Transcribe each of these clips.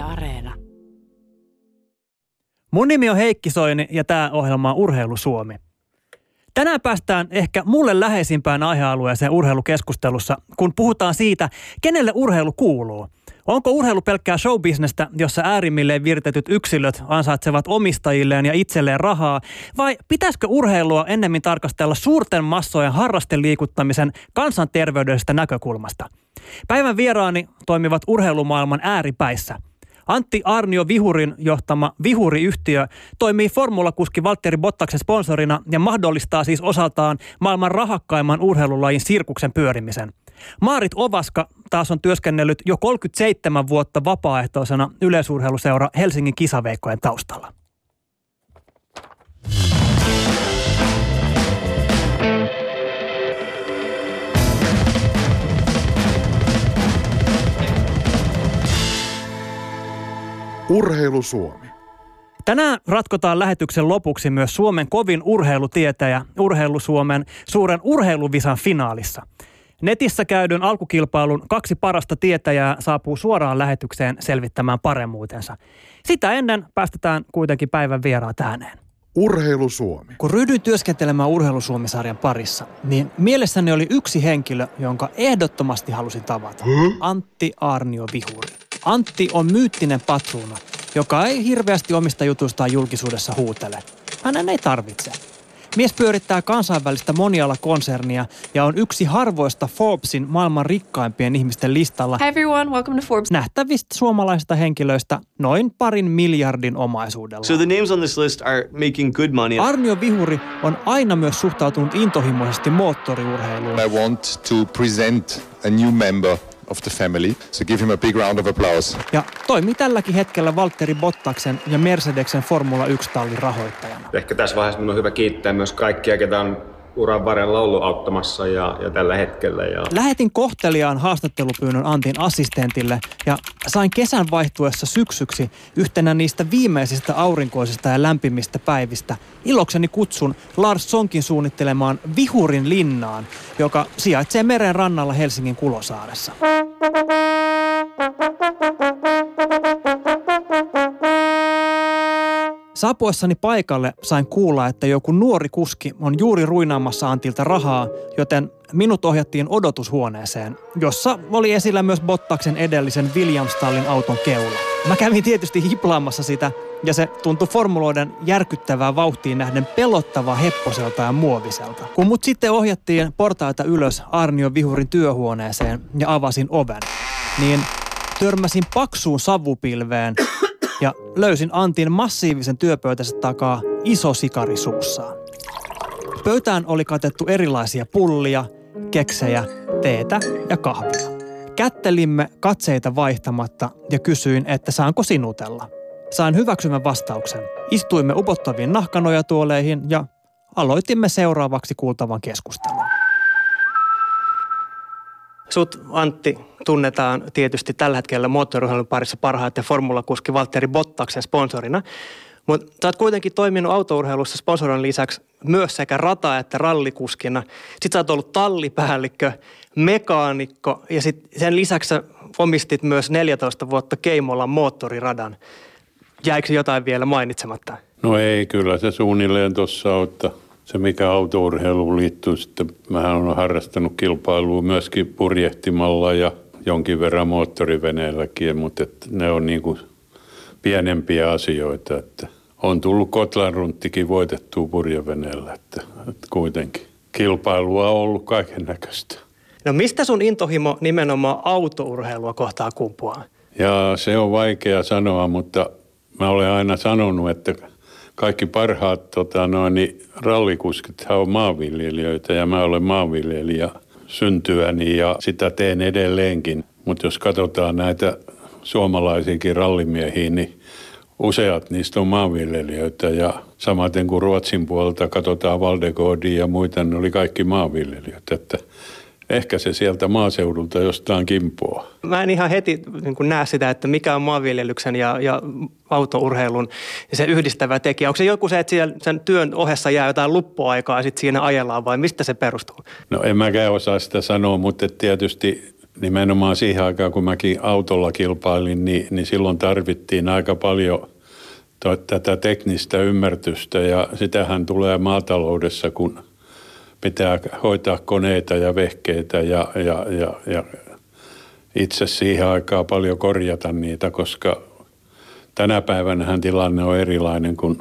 Areena. Mun nimi on Heikki Soini ja tämä ohjelma on Urheilu Suomi. Tänään päästään ehkä mulle läheisimpään aihealueeseen urheilukeskustelussa, kun puhutaan siitä, kenelle urheilu kuuluu. Onko urheilu pelkkää showbisnestä, jossa äärimmilleen virtetyt yksilöt ansaitsevat omistajilleen ja itselleen rahaa, vai pitäisikö urheilua ennemmin tarkastella suurten massojen harrasteliikuttamisen kansanterveydellisestä näkökulmasta? Päivän vieraani toimivat urheilumaailman ääripäissä – Antti Arnio Vihurin johtama Vihuri-yhtiö toimii formulakuski Valtteri Bottaksen sponsorina ja mahdollistaa siis osaltaan maailman rahakkaimman urheilulajin sirkuksen pyörimisen. Maarit Ovaska taas on työskennellyt jo 37 vuotta vapaaehtoisena yleisurheiluseura Helsingin kisaveikkojen taustalla. Urheilu Suomi. Tänään ratkotaan lähetyksen lopuksi myös Suomen kovin urheilutietäjä Urheilu Suomen suuren urheiluvisan finaalissa. Netissä käydyn alkukilpailun kaksi parasta tietäjää saapuu suoraan lähetykseen selvittämään paremmuutensa. Sitä ennen päästetään kuitenkin päivän vieraat ääneen. Urheilu Suomi. Kun ryhdyin työskentelemään Urheilusuomisarjan parissa, niin mielessäni oli yksi henkilö, jonka ehdottomasti halusin tavata. Antti Arnio Vihuri. Antti on myyttinen patruuna, joka ei hirveästi omista jutuistaan julkisuudessa huutele. Hänen ei tarvitse. Mies pyörittää kansainvälistä monialakonsernia ja on yksi harvoista Forbesin maailman rikkaimpien ihmisten listalla Hi everyone, welcome to Forbes. nähtävistä suomalaisista henkilöistä noin parin miljardin omaisuudella. So the names on this list are making good money. Arnio Vihuri on aina myös suhtautunut intohimoisesti moottoriurheiluun. I want to present a new member of the family. So give him a big round of applause. Ja toimii tälläkin hetkellä Valtteri Bottaksen ja Mercedeksen Formula 1-tallin rahoittajana. Ehkä tässä vaiheessa minun on hyvä kiittää myös kaikkia, ketä on uran varrella ollut auttamassa ja, ja tällä hetkellä. Ja Lähetin kohteliaan haastattelupyynnön Antin assistentille ja sain kesän vaihtuessa syksyksi yhtenä niistä viimeisistä aurinkoisista ja lämpimistä päivistä ilokseni kutsun Lars Sonkin suunnittelemaan Vihurin linnaan, joka sijaitsee meren rannalla Helsingin Kulosaaressa. Saapuessani paikalle sain kuulla, että joku nuori kuski on juuri ruinaamassa Antilta rahaa, joten minut ohjattiin odotushuoneeseen, jossa oli esillä myös Bottaksen edellisen Williams-tallin auton keula. Mä kävin tietysti hiplaamassa sitä, ja se tuntui formuloiden järkyttävää vauhtiin nähden pelottava hepposelta ja muoviselta. Kun mut sitten ohjattiin portaita ylös Arnio Vihurin työhuoneeseen ja avasin oven, niin törmäsin paksuun savupilveen ja löysin Antin massiivisen työpöytänsä takaa iso sikari suussaan. Pöytään oli katettu erilaisia pullia, keksejä, teetä ja kahvia. Kättelimme katseita vaihtamatta ja kysyin, että saanko sinutella. Sain hyväksymän vastauksen. Istuimme upottaviin nahkanojatuoleihin ja aloitimme seuraavaksi kuultavan keskustelun. Sut Antti tunnetaan tietysti tällä hetkellä moottoriurheilun parissa parhaiten formulakuski Valtteri Bottaksen sponsorina. Mutta sä oot kuitenkin toiminut autourheilussa sponsorin lisäksi myös sekä rata- että rallikuskina. Sitten sä oot ollut tallipäällikkö, mekaanikko ja sit sen lisäksi sä omistit myös 14 vuotta Keimolan moottoriradan. Jäikö jotain vielä mainitsematta? No ei, kyllä se suunnilleen tuossa on, että se mikä autourheiluun liittyy sitten, mähän olen harrastanut kilpailua myöskin purjehtimalla ja jonkin verran moottoriveneelläkin, mutta että ne on niin kuin pienempiä asioita, että on tullut Kotlanrunttikin voitettua purjeveneellä, että, että kuitenkin kilpailua on ollut kaiken näköistä. No mistä sun intohimo nimenomaan autourheilua kohtaa kumpuaa? Ja se on vaikea sanoa, mutta mä olen aina sanonut, että kaikki parhaat tota, noin, niin rallikuskithan on maanviljelijöitä ja mä olen maanviljelijä syntyäni ja sitä teen edelleenkin. Mutta jos katsotaan näitä suomalaisiakin rallimiehiä, niin useat niistä on maanviljelijöitä ja samaten kuin Ruotsin puolelta katsotaan Valdegordia ja muita, ne oli kaikki maanviljelijöitä. Että ehkä se sieltä maaseudulta jostain kimpoaa. Mä en ihan heti niin kuin näe sitä, että mikä on maanviljelyksen ja, ja autourheilun se yhdistävä tekijä. Onko se joku se, että siellä sen työn ohessa jää jotain luppuaikaa ja sitten siinä ajellaan vai mistä se perustuu? No en mäkään osaa sitä sanoa, mutta tietysti nimenomaan siihen aikaan, kun mäkin autolla kilpailin, niin, niin silloin tarvittiin aika paljon tätä teknistä ymmärrystä ja sitähän tulee maataloudessa, kun pitää hoitaa koneita ja vehkeitä ja, ja, ja, ja itse siihen aikaan paljon korjata niitä, koska tänä päivänä tilanne on erilainen kuin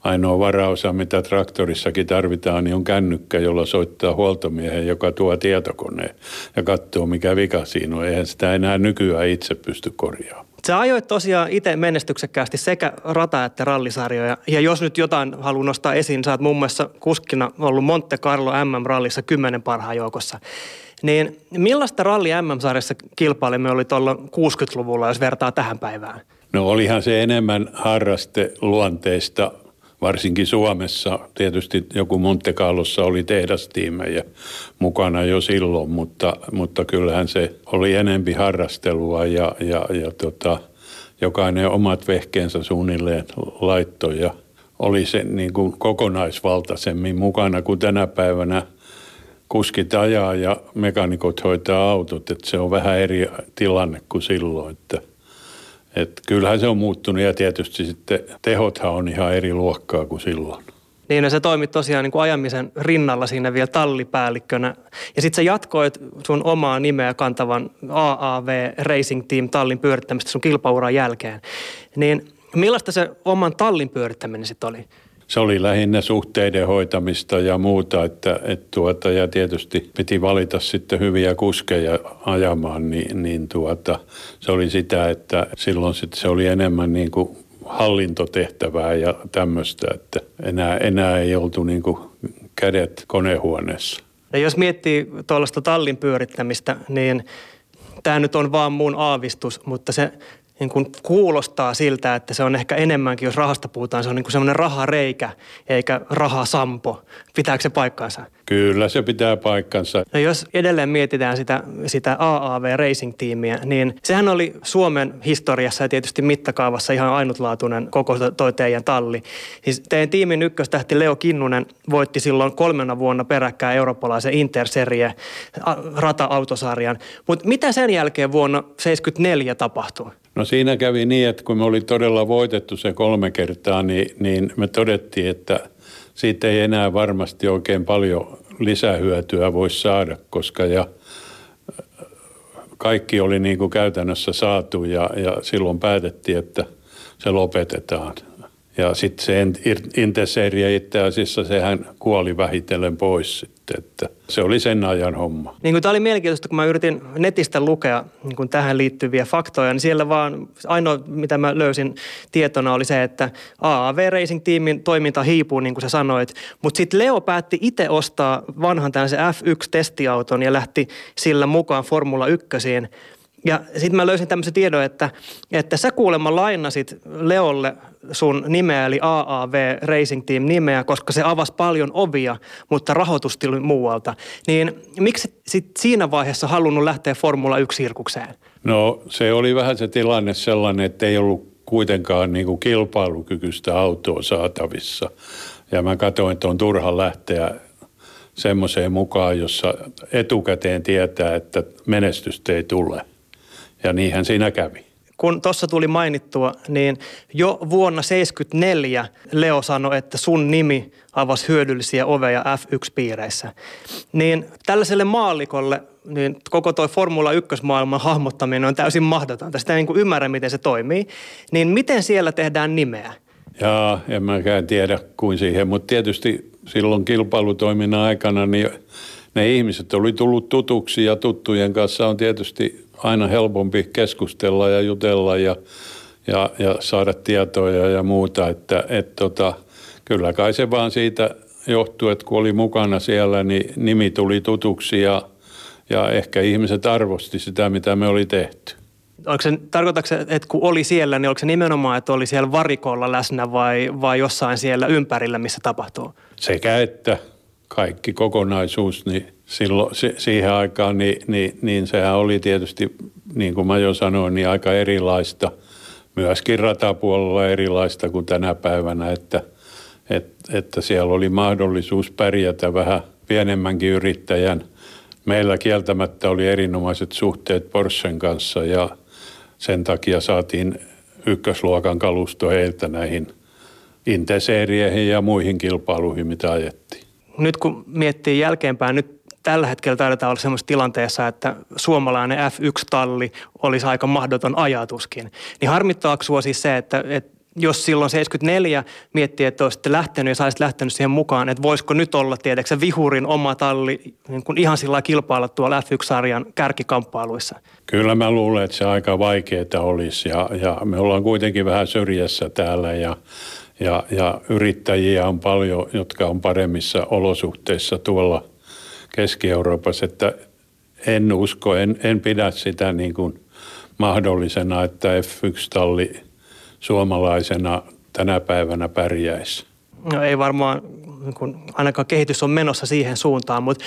ainoa varaosa, mitä traktorissakin tarvitaan, niin on kännykkä, jolla soittaa huoltomiehen, joka tuo tietokoneen ja katsoo, mikä vika siinä on. Eihän sitä enää nykyään itse pysty korjaamaan. Sä ajoit tosiaan itse menestyksekkäästi sekä rata- että rallisarjoja. Ja jos nyt jotain haluan nostaa esiin, sä oot muun muassa kuskina ollut Monte Carlo MM-rallissa kymmenen parhaan joukossa. Niin millaista ralli MM-sarjassa kilpailimme oli tuolla 60-luvulla, jos vertaa tähän päivään? No olihan se enemmän harraste luonteista varsinkin Suomessa. Tietysti joku Monte Carlossa oli tehdastiimejä mukana jo silloin, mutta, mutta kyllähän se oli enempi harrastelua ja, ja, ja tota, jokainen omat vehkeensä suunnilleen laittoi ja oli se niin kuin kokonaisvaltaisemmin mukana kuin tänä päivänä kuskit ajaa ja mekanikot hoitaa autot, että se on vähän eri tilanne kuin silloin, että – et kyllähän se on muuttunut ja tietysti sitten tehothan on ihan eri luokkaa kuin silloin. Niin, no sä toimit tosiaan niin kuin ajamisen rinnalla siinä vielä tallipäällikkönä. Ja sitten sä jatkoit sun omaa nimeä kantavan AAV Racing Team tallin pyörittämistä sun kilpauran jälkeen. Niin millaista se oman tallin pyörittäminen sitten oli? Se oli lähinnä suhteiden hoitamista ja muuta, että, että tuota, ja tietysti piti valita sitten hyviä kuskeja ajamaan, niin, niin tuota, se oli sitä, että silloin sitten se oli enemmän niin kuin hallintotehtävää ja tämmöistä, että enää, enää ei oltu niin kuin kädet konehuoneessa. Ja jos miettii tuollaista tallin pyörittämistä, niin tämä nyt on vaan mun aavistus, mutta se niin kuin kuulostaa siltä, että se on ehkä enemmänkin, jos rahasta puhutaan, se on niin kuin semmoinen rahareikä eikä rahasampo. Pitääkö se paikkansa? Kyllä se pitää paikkansa. No jos edelleen mietitään sitä, sitä AAV Racing-tiimiä, niin sehän oli Suomen historiassa ja tietysti mittakaavassa ihan ainutlaatuinen koko toi teidän talli. Siis teidän tiimin ykköstähti Leo Kinnunen voitti silloin kolmena vuonna peräkkäin eurooppalaisen Interserie rata-autosarjan. Mutta mitä sen jälkeen vuonna 1974 tapahtui? No siinä kävi niin, että kun me oli todella voitettu se kolme kertaa, niin, niin me todettiin, että siitä ei enää varmasti oikein paljon lisähyötyä voi saada, koska ja kaikki oli niin kuin käytännössä saatu ja, ja silloin päätettiin, että se lopetetaan. Ja sitten se Interserie itse asiassa, sehän kuoli vähitellen pois sitten, että se oli sen ajan homma. Niin kuin tämä oli mielenkiintoista, kun mä yritin netistä lukea niin kuin tähän liittyviä faktoja, niin siellä vaan ainoa, mitä mä löysin tietona oli se, että AAV Racing Teamin toiminta hiipuu, niin kuin sä sanoit, mutta sitten Leo päätti itse ostaa vanhan tällaisen F1-testiauton ja lähti sillä mukaan Formula 1 ja sitten mä löysin tämmöisen tiedon, että, että sä kuulemma lainasit Leolle sun nimeä, eli AAV Racing Team nimeä, koska se avasi paljon ovia, mutta rahoitus muualta. Niin miksi sit siinä vaiheessa halunnut lähteä Formula 1-sirkukseen? No se oli vähän se tilanne sellainen, että ei ollut kuitenkaan niin kuin kilpailukykyistä autoa saatavissa. Ja mä katsoin, että on turha lähteä semmoiseen mukaan, jossa etukäteen tietää, että menestystä ei tule. Ja niinhän siinä kävi. Kun tuossa tuli mainittua, niin jo vuonna 1974 Leo sanoi, että sun nimi avasi hyödyllisiä oveja F1-piireissä. Niin tällaiselle maalikolle niin koko tuo Formula 1-maailman hahmottaminen on täysin mahdotonta. Sitä ei niin ymmärrä, miten se toimii. Niin miten siellä tehdään nimeä? Jaa, en mäkään tiedä kuin siihen, mutta tietysti silloin kilpailutoiminnan aikana niin ne ihmiset oli tullut tutuksi ja tuttujen kanssa on tietysti aina helpompi keskustella ja jutella ja, ja, ja saada tietoja ja muuta. Että et tota, kyllä kai se vaan siitä johtuu, että kun oli mukana siellä, niin nimi tuli tutuksi ja, ja ehkä ihmiset arvosti sitä, mitä me oli tehty. Onko se, tarkoitatko se, että kun oli siellä, niin onko se nimenomaan, että oli siellä varikolla läsnä vai, vai jossain siellä ympärillä, missä tapahtuu? Sekä että kaikki kokonaisuus, niin silloin siihen aikaan, niin, niin, niin sehän oli tietysti, niin kuin mä jo sanoin, niin aika erilaista. Myöskin ratapuolella erilaista kuin tänä päivänä, että, että, että siellä oli mahdollisuus pärjätä vähän pienemmänkin yrittäjän meillä kieltämättä oli erinomaiset suhteet Porschen kanssa ja sen takia saatiin ykkösluokan kalusto heiltä näihin inteseeriehin ja muihin kilpailuihin, mitä ajettiin. Nyt kun miettii jälkeenpäin, nyt tällä hetkellä taidetaan olla sellaisessa tilanteessa, että suomalainen F1-talli olisi aika mahdoton ajatuskin. Niin harmittaako siis se, että, että jos silloin 74 miettii, että olisitte lähtenyt ja saisit lähtenyt siihen mukaan, että voisiko nyt olla tietääksä vihurin oma talli niin kuin ihan sillä kilpailla tuolla F1-sarjan kärkikamppailuissa? Kyllä mä luulen, että se aika vaikeaa olisi ja, ja me ollaan kuitenkin vähän syrjässä täällä ja, ja, ja yrittäjiä on paljon, jotka on paremmissa olosuhteissa tuolla Keski-Euroopassa, että en usko, en, en pidä sitä niin kuin mahdollisena, että F1-talli – suomalaisena tänä päivänä pärjäisi? No ei varmaan, niin kun ainakaan kehitys on menossa siihen suuntaan, mutta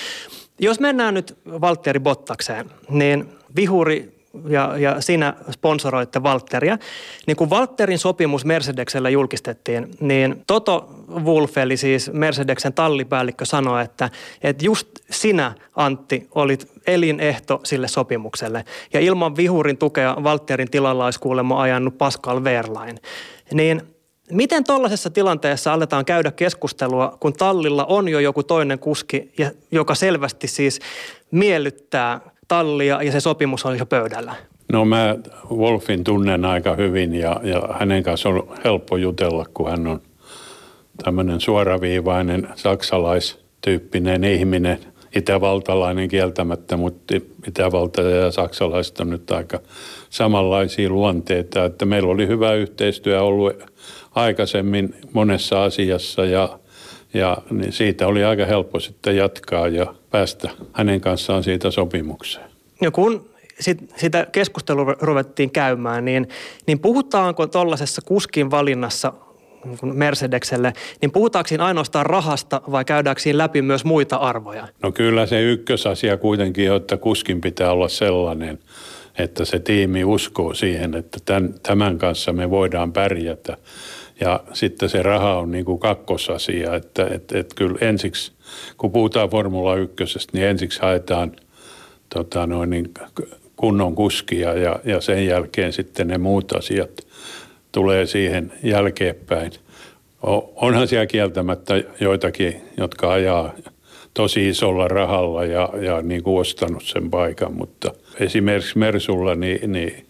jos mennään nyt Valtteri Bottakseen, niin vihuri ja, ja sinä sponsoroitte Valtteria. Niin kun Valtterin sopimus Mercedeksellä julkistettiin, niin Toto Wolf, eli siis Mercedeksen tallipäällikkö, sanoi, että, että just sinä, Antti, olit elinehto sille sopimukselle. Ja ilman vihurin tukea Valtterin tilalla olisi kuulemma ajanut Pascal Wehrlein. Niin Miten tuollaisessa tilanteessa aletaan käydä keskustelua, kun tallilla on jo joku toinen kuski, joka selvästi siis miellyttää tallia ja se sopimus on jo pöydällä? No mä Wolfin tunnen aika hyvin ja, ja hänen kanssa on helppo jutella, kun hän on tämmöinen suoraviivainen saksalaistyyppinen ihminen, itävaltalainen kieltämättä, mutta Itävalta ja saksalaiset on nyt aika samanlaisia luonteita, että meillä oli hyvä yhteistyö ollut aikaisemmin monessa asiassa ja, ja niin siitä oli aika helppo sitten jatkaa ja päästä hänen kanssaan siitä sopimukseen. Ja kun sit, sitä keskustelua ruvettiin käymään, niin, niin puhutaanko tuollaisessa kuskin valinnassa niin Mercedekselle, niin puhutaanko siinä ainoastaan rahasta vai käydäänkö siinä läpi myös muita arvoja? No kyllä se ykkösasia kuitenkin on, että kuskin pitää olla sellainen, että se tiimi uskoo siihen, että tämän, tämän kanssa me voidaan pärjätä. Ja sitten se raha on niin kuin kakkosasia, että et, et kyllä ensiksi, kun puhutaan Formula 1, niin ensiksi haetaan tota noin, niin kunnon kuskia ja, ja sen jälkeen sitten ne muut asiat tulee siihen jälkeenpäin. Onhan siellä kieltämättä joitakin, jotka ajaa tosi isolla rahalla ja, ja niin kuin ostanut sen paikan, mutta esimerkiksi Mersulla niin, niin,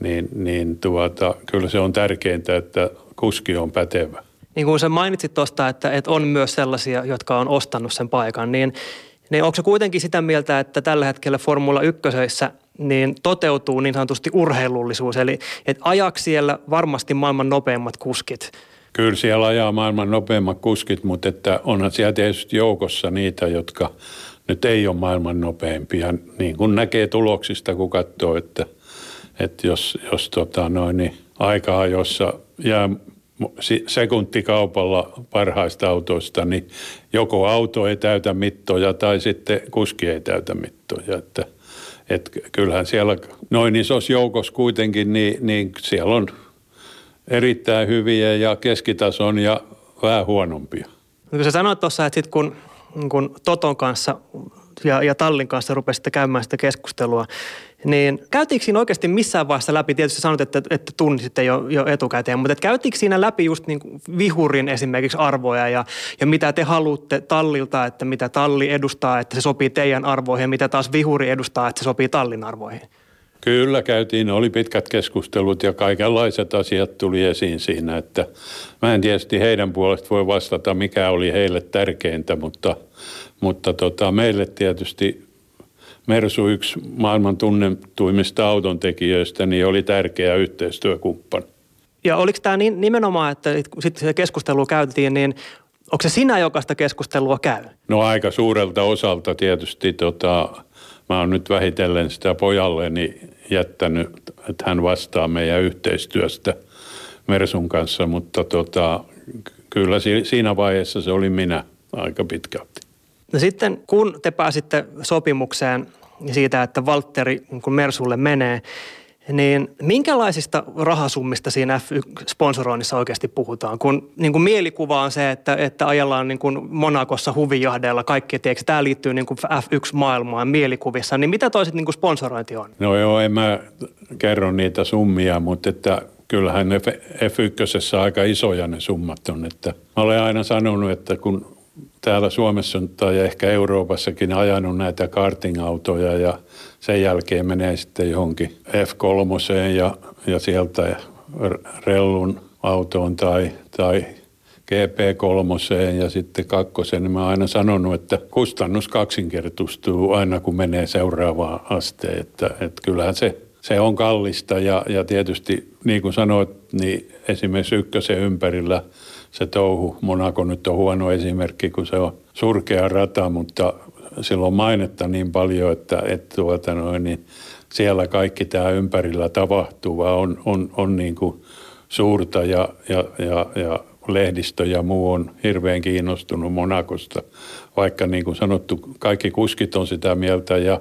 niin, niin tuota, kyllä se on tärkeintä, että kuski on pätevä. Niin kuin sä mainitsit tuosta, että, että on myös sellaisia, jotka on ostanut sen paikan, niin, niin onko se kuitenkin sitä mieltä, että tällä hetkellä Formula 1 niin toteutuu niin sanotusti urheilullisuus, eli että ajaksi siellä varmasti maailman nopeimmat kuskit. Kyllä siellä ajaa maailman nopeimmat kuskit, mutta että onhan siellä tietysti joukossa niitä, jotka nyt ei ole maailman nopeimpia. Niin kuin näkee tuloksista, kun katsoo, että, että jos, jos tota noin, niin aikaa, jossa jää sekuntikaupalla parhaista autoista, niin joko auto ei täytä mittoja tai sitten kuski ei täytä mittoja. Että, että kyllähän siellä noin isossa joukossa kuitenkin, niin, niin siellä on erittäin hyviä ja keskitason ja vähän huonompia. No kun sä sanoit tuossa, että sit kun, kun Toton kanssa ja, ja Tallin kanssa rupesitte käymään sitä keskustelua, niin käytiinkö siinä oikeasti missään vaiheessa läpi, tietysti sanot, että, että tunnisitte jo, jo etukäteen, mutta käytiinkö siinä läpi just niin kuin vihurin esimerkiksi arvoja ja, ja mitä te haluatte tallilta, että mitä talli edustaa, että se sopii teidän arvoihin ja mitä taas vihuri edustaa, että se sopii tallin arvoihin? Kyllä käytiin, oli pitkät keskustelut ja kaikenlaiset asiat tuli esiin siinä, että mä en tietysti heidän puolesta voi vastata, mikä oli heille tärkeintä, mutta, mutta tota, meille tietysti Mersu yksi maailman tunnetuimmista autontekijöistä, niin oli tärkeä yhteistyökumppani. Ja oliko tämä niin, nimenomaan, että sitten se keskustelu käytiin, niin onko se sinä, joka sitä keskustelua käy? No aika suurelta osalta tietysti. Tota, mä oon nyt vähitellen sitä pojalleni jättänyt, että hän vastaa meidän yhteistyöstä Mersun kanssa, mutta tota, kyllä siinä vaiheessa se oli minä aika pitkälti. No sitten kun te pääsitte sopimukseen siitä, että Valtteri niin kun Mersulle menee, Niin minkälaisista rahasummista siinä F1-sponsoroinnissa oikeasti puhutaan? Kun niin kuin mielikuva on se, että, että ajellaan niin kuin Monakossa huvijahdeilla kaikki, tiedätkö, tämä liittyy niin kuin F1-maailmaan mielikuvissa, niin mitä toiset niin kuin sponsorointi on? No joo, en mä kerro niitä summia, mutta että kyllähän ne F1 aika isoja ne summat on. Että mä olen aina sanonut, että kun täällä Suomessa tai ehkä Euroopassakin ajanut näitä karting-autoja ja sen jälkeen menee sitten johonkin F3 ja, ja sieltä rellun autoon tai, tai GP3 ja sitten kakkosen, niin mä oon aina sanonut, että kustannus kaksinkertaistuu aina kun menee seuraavaan asteen, että, että kyllähän se, se on kallista. Ja, ja tietysti niin kuin sanoit, niin esimerkiksi ykkösen ympärillä se touhu, Monaco nyt on huono esimerkki, kun se on surkea rata, mutta sillä on mainetta niin paljon, että, että tuota noin, niin siellä kaikki tämä ympärillä tapahtuva on, on, on niin kuin suurta ja, ja, ja, ja lehdistö ja muu on hirveän kiinnostunut Monakosta, vaikka niin kuin sanottu, kaikki kuskit on sitä mieltä ja,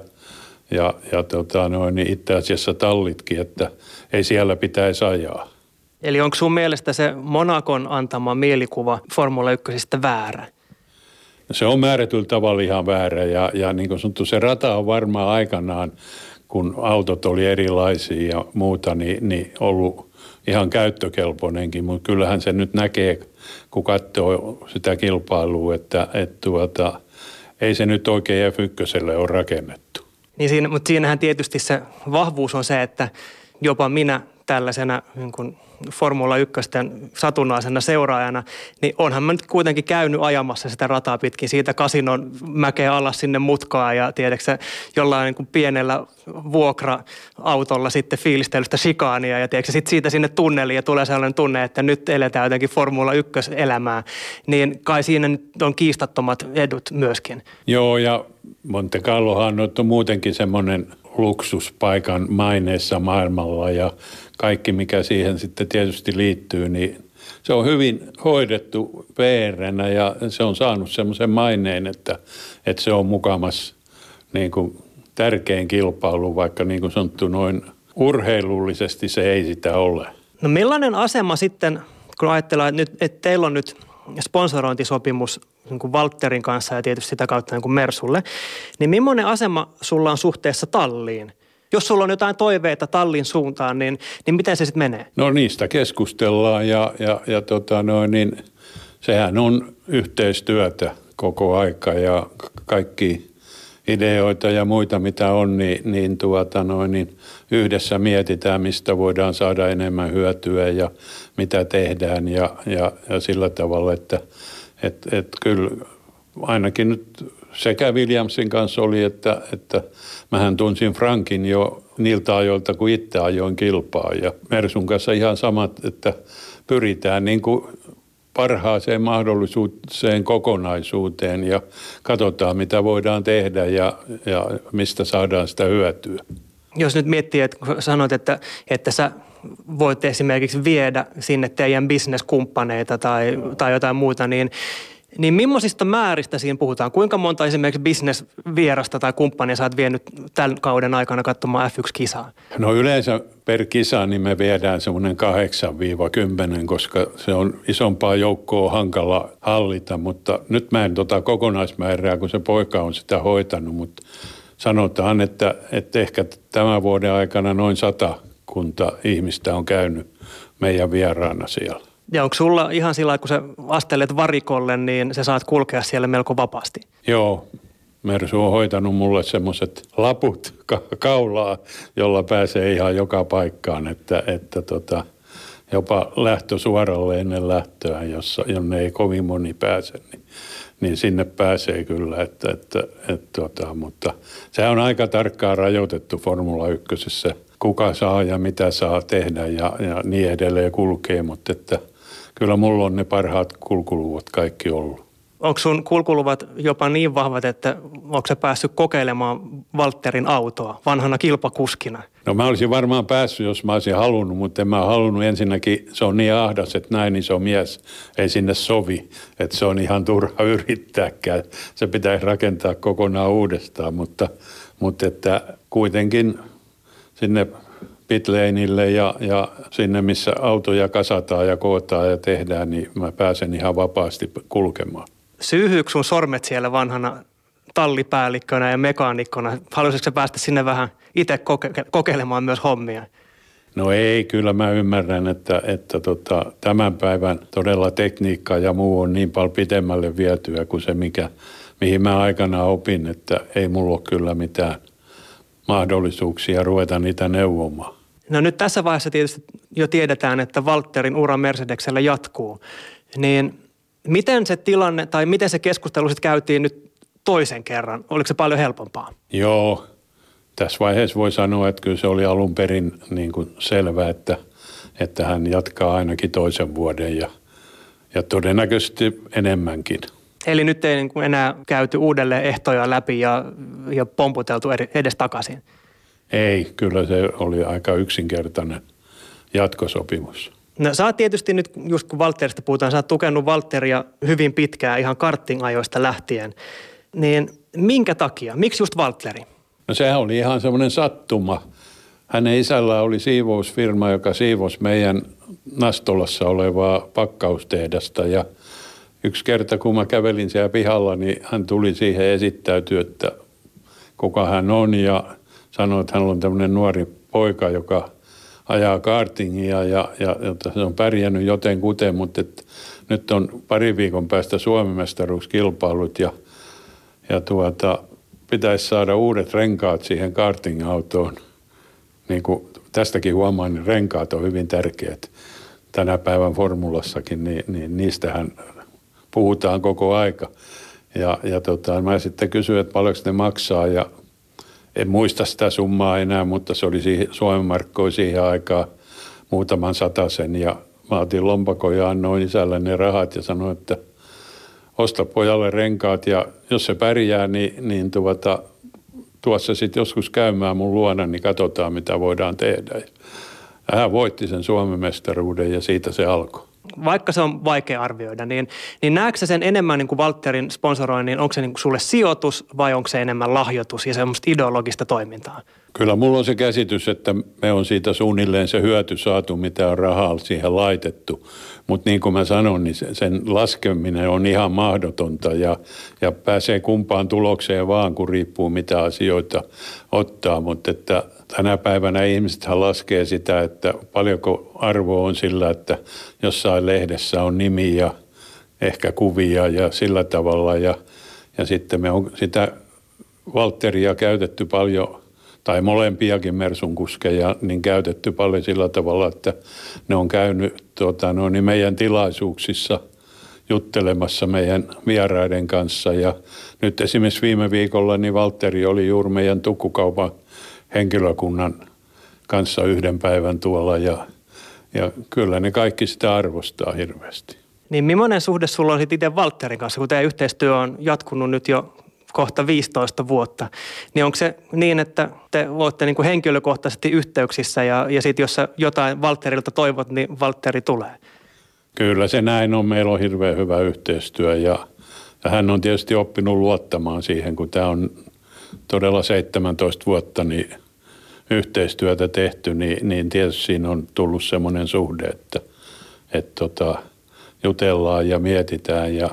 ja, ja tota noin, niin itse asiassa tallitkin, että ei siellä pitäisi ajaa. Eli onko sun mielestä se Monakon antama mielikuva Formula 1 väärä? Se on määrätyllä tavalla ihan väärä ja, ja niin kuin sanottu, se rata on varmaan aikanaan, kun autot oli erilaisia ja muuta, niin, niin ollut ihan käyttökelpoinenkin, mutta kyllähän se nyt näkee, kun katsoo sitä kilpailua, että, että tuota, ei se nyt oikein F1 ole rakennettu. Niin siinä, mutta siinähän tietysti se vahvuus on se, että jopa minä tällaisena niin kuin Formula 1 satunnaisena seuraajana, niin onhan mä nyt kuitenkin käynyt ajamassa sitä rataa pitkin siitä kasinon mäkeä alas sinne mutkaan ja tiedätkö jollain niin kuin pienellä vuokra-autolla sitten fiilistelystä shikaania ja tiedätkö sitten siitä sinne tunneliin ja tulee sellainen tunne, että nyt eletään jotenkin Formula 1 elämää, niin kai siinä nyt on kiistattomat edut myöskin. Joo ja Monte Carlohan on muutenkin semmoinen luksuspaikan maineessa maailmalla ja kaikki, mikä siihen sitten tietysti liittyy, niin se on hyvin hoidettu pr ja se on saanut semmoisen maineen, että, että se on mukamas niin kuin tärkein kilpailu, vaikka niin kuin sanottu noin urheilullisesti se ei sitä ole. No millainen asema sitten, kun ajatellaan, että, nyt, että teillä on nyt sponsorointisopimus niin kuin Walterin kanssa ja tietysti sitä kautta niin kuin Mersulle, niin millainen asema sulla on suhteessa talliin? Jos sulla on jotain toiveita tallin suuntaan, niin, niin miten se sitten menee? No niistä keskustellaan ja, ja, ja tota noin, niin sehän on yhteistyötä koko aika ja kaikki ideoita ja muita, mitä on, niin, niin, tuota noin, niin yhdessä mietitään, mistä voidaan saada enemmän hyötyä ja mitä tehdään ja, ja, ja sillä tavalla, että et, et kyllä ainakin nyt sekä Williamsin kanssa oli, että, että mähän tunsin Frankin jo niiltä ajoilta, kun itse ajoin kilpaa. Ja Mersun kanssa ihan samat, että pyritään niin kuin parhaaseen mahdollisuuteen kokonaisuuteen ja katsotaan, mitä voidaan tehdä ja, ja mistä saadaan sitä hyötyä. Jos nyt miettii, että sanoit, että, että sä voit esimerkiksi viedä sinne teidän bisneskumppaneita tai, tai jotain muuta, niin niin millaisista määristä siinä puhutaan? Kuinka monta esimerkiksi bisnesvierasta tai kumppania sä oot vienyt tämän kauden aikana katsomaan F1-kisaa? No yleensä per kisa niin me viedään semmoinen 8-10, koska se on isompaa joukkoa hankala hallita, mutta nyt mä en tota kokonaismäärää, kun se poika on sitä hoitanut, mutta sanotaan, että, että ehkä tämän vuoden aikana noin sata kunta ihmistä on käynyt meidän vieraana siellä. Ja onko sulla ihan sillä kun sä astelet varikolle, niin sä saat kulkea siellä melko vapaasti? Joo. Mersu on hoitanut mulle semmoiset laput ka- kaulaa, jolla pääsee ihan joka paikkaan, että, että tota, jopa lähtö suoralle ennen lähtöä, jossa, jonne ei kovin moni pääse, niin, niin sinne pääsee kyllä, että, että, että, tota, mutta se on aika tarkkaan rajoitettu Formula 1, kuka saa ja mitä saa tehdä ja, ja niin edelleen kulkee, mutta että – kyllä mulla on ne parhaat kulkuluvut kaikki ollut. Onko sun kulkuluvat jopa niin vahvat, että onko se päässyt kokeilemaan Walterin autoa vanhana kilpakuskina? No mä olisin varmaan päässyt, jos mä olisin halunnut, mutta en mä halunnut. Ensinnäkin se on niin ahdas, että näin iso mies ei sinne sovi. Että se on ihan turha yrittääkään. Se pitäisi rakentaa kokonaan uudestaan, mutta, mutta että kuitenkin sinne pitleinille ja, ja sinne, missä autoja kasataan ja kootaan ja tehdään, niin mä pääsen ihan vapaasti kulkemaan. Syyhyykö sun sormet siellä vanhana tallipäällikkönä ja mekaanikkona? Haluaisitko päästä sinne vähän itse koke- kokeilemaan myös hommia? No ei, kyllä mä ymmärrän, että, että tota, tämän päivän todella tekniikka ja muu on niin paljon pitemmälle vietyä kuin se, mikä, mihin mä aikana opin, että ei mulla ole kyllä mitään mahdollisuuksia ruveta niitä neuvomaan. No nyt tässä vaiheessa tietysti jo tiedetään, että Walterin ura Mercedeksellä jatkuu. Niin miten se tilanne tai miten se keskustelu sitten käytiin nyt toisen kerran? Oliko se paljon helpompaa? Joo, tässä vaiheessa voi sanoa, että kyllä se oli alun perin niin kuin selvä, että, että hän jatkaa ainakin toisen vuoden ja, ja todennäköisesti enemmänkin. Eli nyt ei niin kuin enää käyty uudelleen ehtoja läpi ja, ja pomputeltu edes takaisin? Ei, kyllä se oli aika yksinkertainen jatkosopimus. No sä oot tietysti nyt, just kun Valterista puhutaan, sä oot tukenut Valteria hyvin pitkään ihan karting-ajoista lähtien. Niin minkä takia? Miksi just Valtteri? No sehän oli ihan semmoinen sattuma. Hänen isällä oli siivousfirma, joka siivosi meidän Nastolassa olevaa pakkaustehdasta ja yksi kerta kun mä kävelin siellä pihalla, niin hän tuli siihen esittäytyä, että kuka hän on ja sanoi, että hän on tämmöinen nuori poika, joka ajaa kartingia ja, ja, ja se on pärjännyt joten kuten, mutta et, nyt on pari viikon päästä Suomen mestaruuskilpailut ja, ja tuota, pitäisi saada uudet renkaat siihen karting-autoon. Niin kuin tästäkin huomaan, niin renkaat on hyvin tärkeät tänä päivän formulassakin, niin, niin niistähän puhutaan koko aika. Ja, ja tota, mä sitten kysyin, että paljonko ne maksaa ja en muista sitä summaa enää, mutta se oli Suomen markkoi siihen aikaan muutaman sen ja mä otin lompakon ja annoin isälle ne rahat ja sanoin, että osta pojalle renkaat ja jos se pärjää, niin, niin tuota, tuossa sitten joskus käymään mun luona, niin katsotaan mitä voidaan tehdä. Ja hän voitti sen Suomen mestaruuden ja siitä se alkoi vaikka se on vaikea arvioida, niin, niin näetkö sen enemmän niin kuin Walterin sponsoroinnin, onko se niin kuin sulle sijoitus vai onko se enemmän lahjoitus ja semmoista ideologista toimintaa? Kyllä mulla on se käsitys, että me on siitä suunnilleen se hyöty saatu, mitä on rahaa siihen laitettu. Mutta niin kuin mä sanon, niin sen laskeminen on ihan mahdotonta ja, ja pääsee kumpaan tulokseen vaan, kun riippuu mitä asioita ottaa. Mutta että tänä päivänä ihmiset laskee sitä, että paljonko arvo on sillä, että jossain lehdessä on nimi ja ehkä kuvia ja sillä tavalla. Ja, ja sitten me on sitä Valteria käytetty paljon, tai molempiakin Mersun kuskeja, niin käytetty paljon sillä tavalla, että ne on käynyt tuota, no, niin meidän tilaisuuksissa juttelemassa meidän vieraiden kanssa. Ja nyt esimerkiksi viime viikolla niin Valtteri oli juuri meidän tukkukaupan henkilökunnan kanssa yhden päivän tuolla ja, ja kyllä ne kaikki sitä arvostaa hirveästi. Niin millainen suhde sulla on sitten itse Valtterin kanssa, kun tämä yhteistyö on jatkunut nyt jo kohta 15 vuotta, niin onko se niin, että te olette niin kuin henkilökohtaisesti yhteyksissä ja, ja sitten jos sä jotain Valtterilta toivot, niin Valtteri tulee? Kyllä se näin on. Meillä on hirveän hyvä yhteistyö ja, ja hän on tietysti oppinut luottamaan siihen, kun tämä on todella 17 vuotta niin yhteistyötä tehty, niin, niin tietysti siinä on tullut semmoinen suhde, että, että tota, jutellaan ja mietitään ja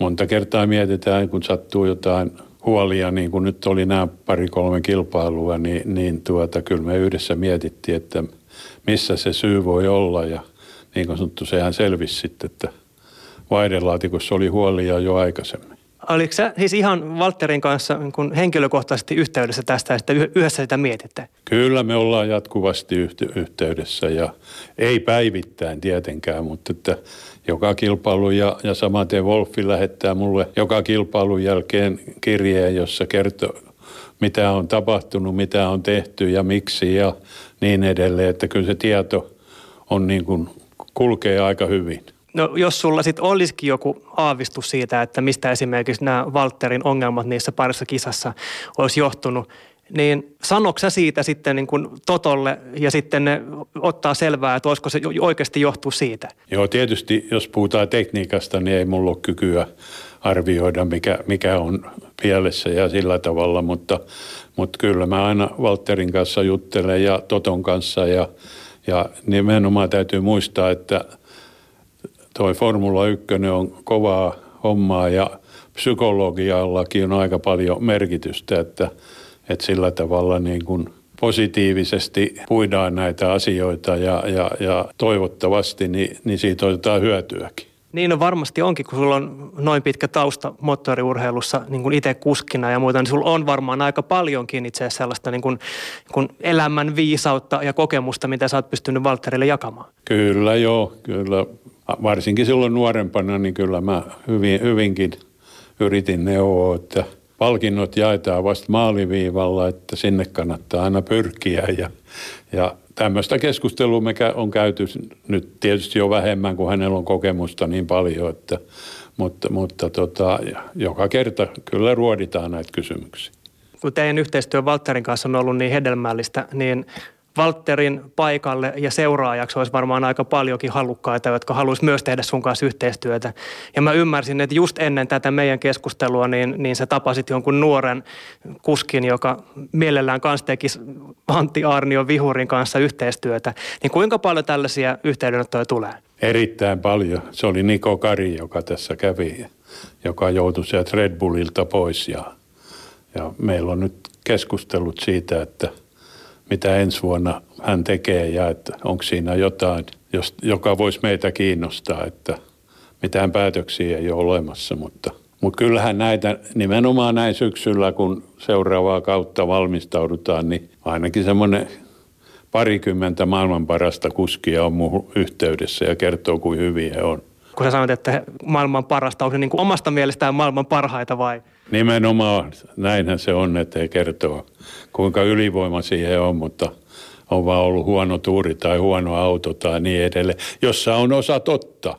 monta kertaa mietitään, kun sattuu jotain huolia, niin kuin nyt oli nämä pari-kolme kilpailua, niin, niin tuota, kyllä me yhdessä mietittiin, että missä se syy voi olla ja niin kuin sanottu, sehän selvisi sitten, että vaihdelaatikossa oli huolia jo aikaisemmin. Oliko sä siis ihan Walterin kanssa niin kun henkilökohtaisesti yhteydessä tästä sitten yhdessä sitä mietitte? Kyllä me ollaan jatkuvasti yhteydessä ja ei päivittäin tietenkään, mutta että joka kilpailu ja, ja samaten Wolfi lähettää mulle joka kilpailun jälkeen kirjeen, jossa kertoo mitä on tapahtunut, mitä on tehty ja miksi ja niin edelleen. Että kyllä se tieto on niin kuin, kulkee aika hyvin. No jos sulla sitten olisikin joku aavistus siitä, että mistä esimerkiksi nämä Walterin ongelmat niissä parissa kisassa olisi johtunut, niin sanoksa siitä sitten niin kuin Totolle ja sitten ne ottaa selvää, että olisiko se oikeasti johtuu siitä? Joo, tietysti jos puhutaan tekniikasta, niin ei mulla ole kykyä arvioida, mikä, mikä on mielessä ja sillä tavalla, mutta, mutta kyllä mä aina Walterin kanssa juttelen ja Toton kanssa ja, ja nimenomaan täytyy muistaa, että toi Formula 1 on kovaa hommaa ja psykologiallakin on aika paljon merkitystä, että, että sillä tavalla niin kuin positiivisesti puidaan näitä asioita ja, ja, ja toivottavasti niin, niin siitä otetaan hyötyäkin. Niin no varmasti onkin, kun sulla on noin pitkä tausta moottoriurheilussa niin kuin itse kuskina ja muuta, niin sulla on varmaan aika paljonkin itse asiassa sellaista niin kuin, niin kuin elämän viisautta ja kokemusta, mitä sä oot pystynyt Valterille jakamaan. Kyllä joo, kyllä. Varsinkin silloin nuorempana, niin kyllä mä hyvin, hyvinkin yritin neuvoa, että palkinnot jaetaan vasta maaliviivalla, että sinne kannattaa aina pyrkiä ja, ja tämmöistä keskustelua me on käyty nyt tietysti jo vähemmän, kun hänellä on kokemusta niin paljon, että, mutta, mutta tota, joka kerta kyllä ruoditaan näitä kysymyksiä. Kun teidän yhteistyö Valtterin kanssa on ollut niin hedelmällistä, niin Valtterin paikalle ja seuraajaksi olisi varmaan aika paljonkin halukkaita, jotka haluaisi myös tehdä sun kanssa yhteistyötä. Ja mä ymmärsin, että just ennen tätä meidän keskustelua, niin, niin sä tapasit jonkun nuoren kuskin, joka mielellään kanssa tekisi Antti Arnio Vihurin kanssa yhteistyötä. Niin kuinka paljon tällaisia yhteydenottoja tulee? Erittäin paljon. Se oli Niko Kari, joka tässä kävi, joka joutui sieltä Red Bullilta pois. Ja, ja meillä on nyt keskustellut siitä, että – mitä ensi vuonna hän tekee ja että onko siinä jotain, jos, joka voisi meitä kiinnostaa, että mitään päätöksiä ei ole olemassa, mutta, mutta kyllähän näitä nimenomaan näin syksyllä, kun seuraavaa kautta valmistaudutaan, niin ainakin semmoinen parikymmentä maailman parasta kuskia on muuhun yhteydessä ja kertoo, kuin hyviä on. Kun sä sanoit, että maailman parasta, onko se niin kuin omasta mielestään maailman parhaita vai? Nimenomaan näinhän se on, että he kertoo kuinka ylivoima siihen on, mutta on vaan ollut huono tuuri tai huono auto tai niin edelleen, jossa on osa totta.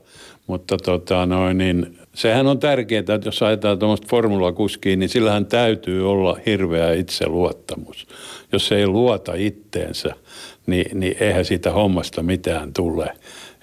Mutta tota noin, niin sehän on tärkeää, että jos ajatellaan tuommoista formulakuskiin, niin sillähän täytyy olla hirveä itseluottamus. Jos ei luota itteensä, niin, niin eihän siitä hommasta mitään tule.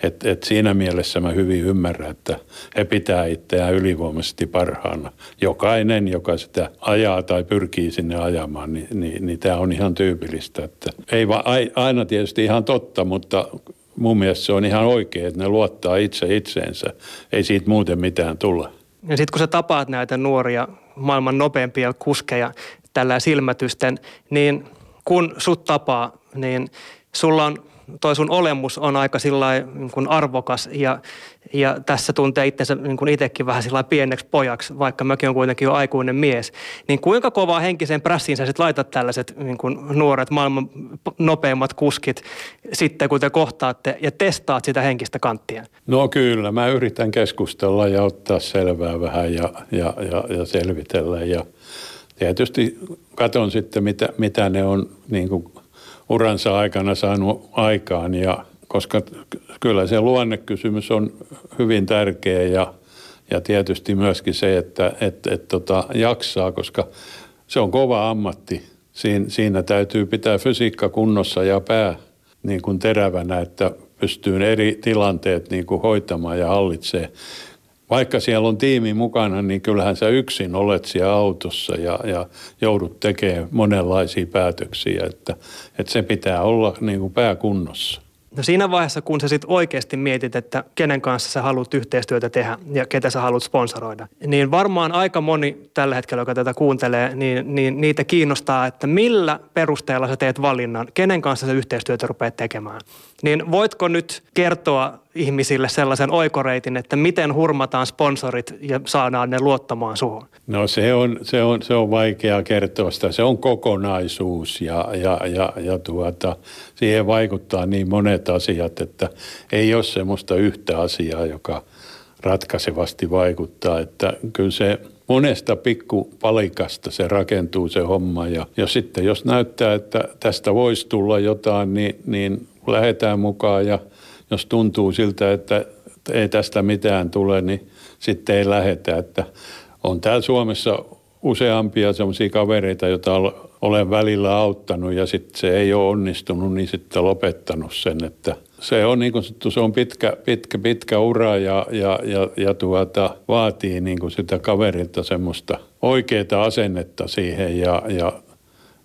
Et, et siinä mielessä mä hyvin ymmärrän, että he pitää itseään ylivoimaisesti parhaana. Jokainen, joka sitä ajaa tai pyrkii sinne ajamaan, niin, niin, niin tämä on ihan tyypillistä. Että ei va, aina tietysti ihan totta, mutta mun mielestä se on ihan oikein, että ne luottaa itse itseensä. Ei siitä muuten mitään tule. Ja sitten kun sä tapaat näitä nuoria, maailman nopeampia kuskeja tällä silmätysten, niin kun sut tapaa, niin sulla on toi sun olemus on aika niin arvokas ja, ja tässä tuntee itsensä niin kuin itsekin vähän sillä pieneksi pojaksi, vaikka mäkin on kuitenkin jo aikuinen mies. Niin kuinka kovaa henkiseen prässiin sä sit laitat tällaiset niin kuin nuoret, maailman nopeimmat kuskit sitten, kun te kohtaatte ja testaat sitä henkistä kanttia? No kyllä, mä yritän keskustella ja ottaa selvää vähän ja, ja, ja, ja selvitellä ja tietysti katon sitten, mitä, mitä ne on niin kuin uransa aikana saanut aikaan. Ja koska kyllä se luonnekysymys on hyvin tärkeä ja, ja tietysti myöskin se, että et, et, tota, jaksaa, koska se on kova ammatti. Siin, siinä täytyy pitää fysiikka kunnossa ja pää niin kuin terävänä, että pystyy eri tilanteet niin kuin hoitamaan ja hallitsee vaikka siellä on tiimi mukana, niin kyllähän sä yksin olet siellä autossa ja, ja joudut tekemään monenlaisia päätöksiä, että, että se pitää olla niin kuin pääkunnossa. No siinä vaiheessa, kun sä sitten oikeasti mietit, että kenen kanssa sä haluat yhteistyötä tehdä ja ketä sä haluat sponsoroida, niin varmaan aika moni tällä hetkellä, joka tätä kuuntelee, niin, niin niitä kiinnostaa, että millä perusteella sä teet valinnan, kenen kanssa sä yhteistyötä rupeat tekemään. Niin voitko nyt kertoa ihmisille sellaisen oikoreitin, että miten hurmataan sponsorit ja saadaan ne luottamaan suhun? No se on, se on, se on vaikea kertoa sitä. Se on kokonaisuus ja, ja, ja, ja tuota, siihen vaikuttaa niin monet asiat, että ei ole semmoista yhtä asiaa, joka ratkaisevasti vaikuttaa. Että kyllä se monesta pikkupalikasta se rakentuu se homma ja, ja sitten jos näyttää, että tästä voisi tulla jotain, niin, niin lähdetään mukaan ja jos tuntuu siltä, että ei tästä mitään tule, niin sitten ei lähetä. Että on täällä Suomessa useampia semmoisia kavereita, joita olen välillä auttanut ja sitten se ei ole onnistunut, niin sitten lopettanut sen, että se on niin kuin se on pitkä, pitkä, pitkä ura ja, ja, ja, ja tuota, vaatii niin kuin sitä kaverilta semmoista oikeaa asennetta siihen ja, ja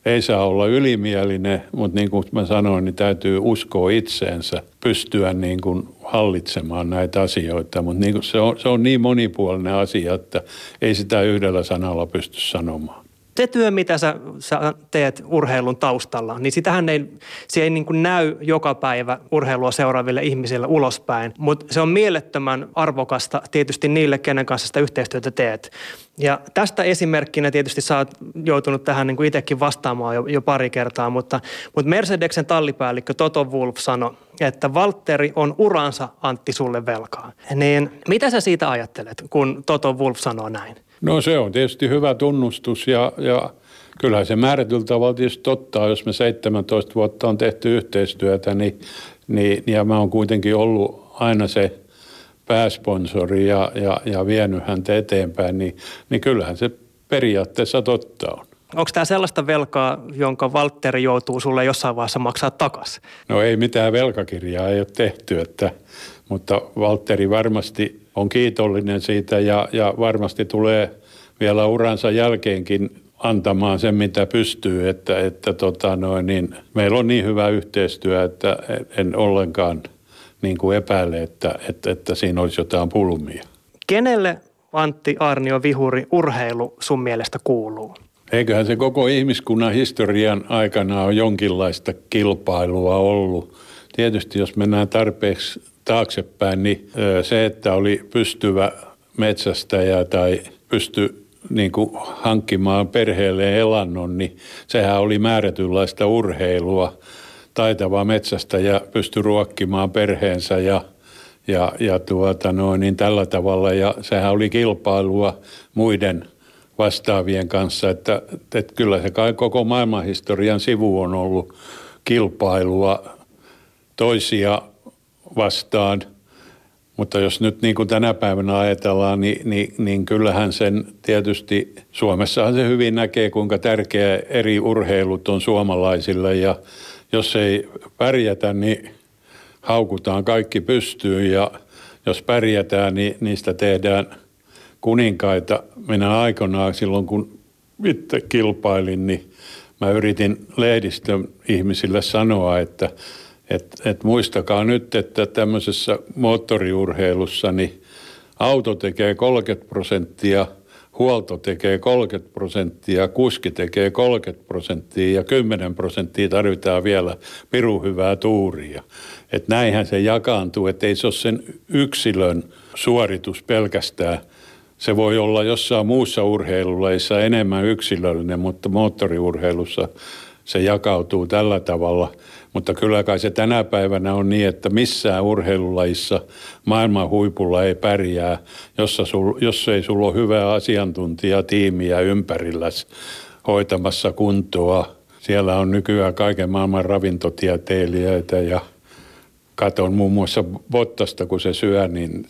ei saa olla ylimielinen, mutta niin kuin mä sanoin, niin täytyy uskoa itseensä, pystyä niin kuin hallitsemaan näitä asioita. Mutta niin kuin se, on, se on niin monipuolinen asia, että ei sitä yhdellä sanalla pysty sanomaan se työ, mitä sä, sä teet urheilun taustalla, niin sitähän ei, se ei niin kuin näy joka päivä urheilua seuraaville ihmisille ulospäin, mutta se on mielettömän arvokasta tietysti niille, kenen kanssa sitä yhteistyötä teet. Ja tästä esimerkkinä tietysti sä oot joutunut tähän niin kuin itsekin vastaamaan jo, jo pari kertaa, mutta, mutta Mercedeksen tallipäällikkö Toto Wolf sanoi, että Valtteri on uransa Antti sulle velkaa. Niin mitä sä siitä ajattelet, kun Toto Wolf sanoo näin? No se on tietysti hyvä tunnustus ja, ja kyllähän se määrätyllä tavalla tietysti totta, jos me 17 vuotta on tehty yhteistyötä, niin, niin ja mä oon kuitenkin ollut aina se pääsponsori ja, ja, ja vienyt häntä eteenpäin, niin, niin kyllähän se periaatteessa totta on. Onko tämä sellaista velkaa, jonka Valtteri joutuu sulle jossain vaiheessa maksaa takaisin? No ei mitään velkakirjaa ei ole tehty, että, mutta Valtteri varmasti on kiitollinen siitä ja, ja varmasti tulee vielä uransa jälkeenkin antamaan sen, mitä pystyy. Että, että tota noin, niin meillä on niin hyvä yhteistyö, että en ollenkaan niin kuin epäile, että, että, että siinä olisi jotain pulmia. Kenelle Antti Arnio Vihuri urheilu sun mielestä kuuluu? Eiköhän se koko ihmiskunnan historian aikana on jonkinlaista kilpailua ollut. Tietysti jos mennään tarpeeksi taaksepäin, niin se, että oli pystyvä metsästäjä tai pysty niin kuin hankkimaan perheelle elannon, niin sehän oli määrätynlaista urheilua. Taitava metsästäjä pystyi ruokkimaan perheensä ja, ja, ja tuota noin, niin tällä tavalla. Ja sehän oli kilpailua muiden vastaavien kanssa, että, että kyllä se kai koko maailmanhistorian sivu on ollut kilpailua toisia vastaan. Mutta jos nyt niin kuin tänä päivänä ajatellaan, niin, niin, niin kyllähän sen tietysti, Suomessahan se hyvin näkee, kuinka tärkeä eri urheilut on suomalaisille. Ja jos ei pärjätä, niin haukutaan kaikki pystyyn ja jos pärjätään, niin niistä tehdään kuninkaita. Minä aikanaan silloin, kun itse kilpailin, niin mä yritin lehdistön ihmisille sanoa, että – et, et muistakaa nyt, että tämmöisessä moottoriurheilussa niin auto tekee 30 prosenttia, huolto tekee 30 prosenttia, kuski tekee 30 prosenttia ja 10 prosenttia tarvitaan vielä pirun hyvää tuuria. Et näinhän se jakaantuu, että ei se ole sen yksilön suoritus pelkästään. Se voi olla jossain muussa urheiluleissa enemmän yksilöllinen, mutta moottoriurheilussa se jakautuu tällä tavalla – mutta kyllä kai se tänä päivänä on niin, että missään urheilulajissa maailman huipulla ei pärjää, jos, sul, jos ei sulla ole hyvää asiantuntijatiimiä ympärilläs hoitamassa kuntoa. Siellä on nykyään kaiken maailman ravintotieteilijöitä ja katon muun muassa Bottasta, kun se syö, niin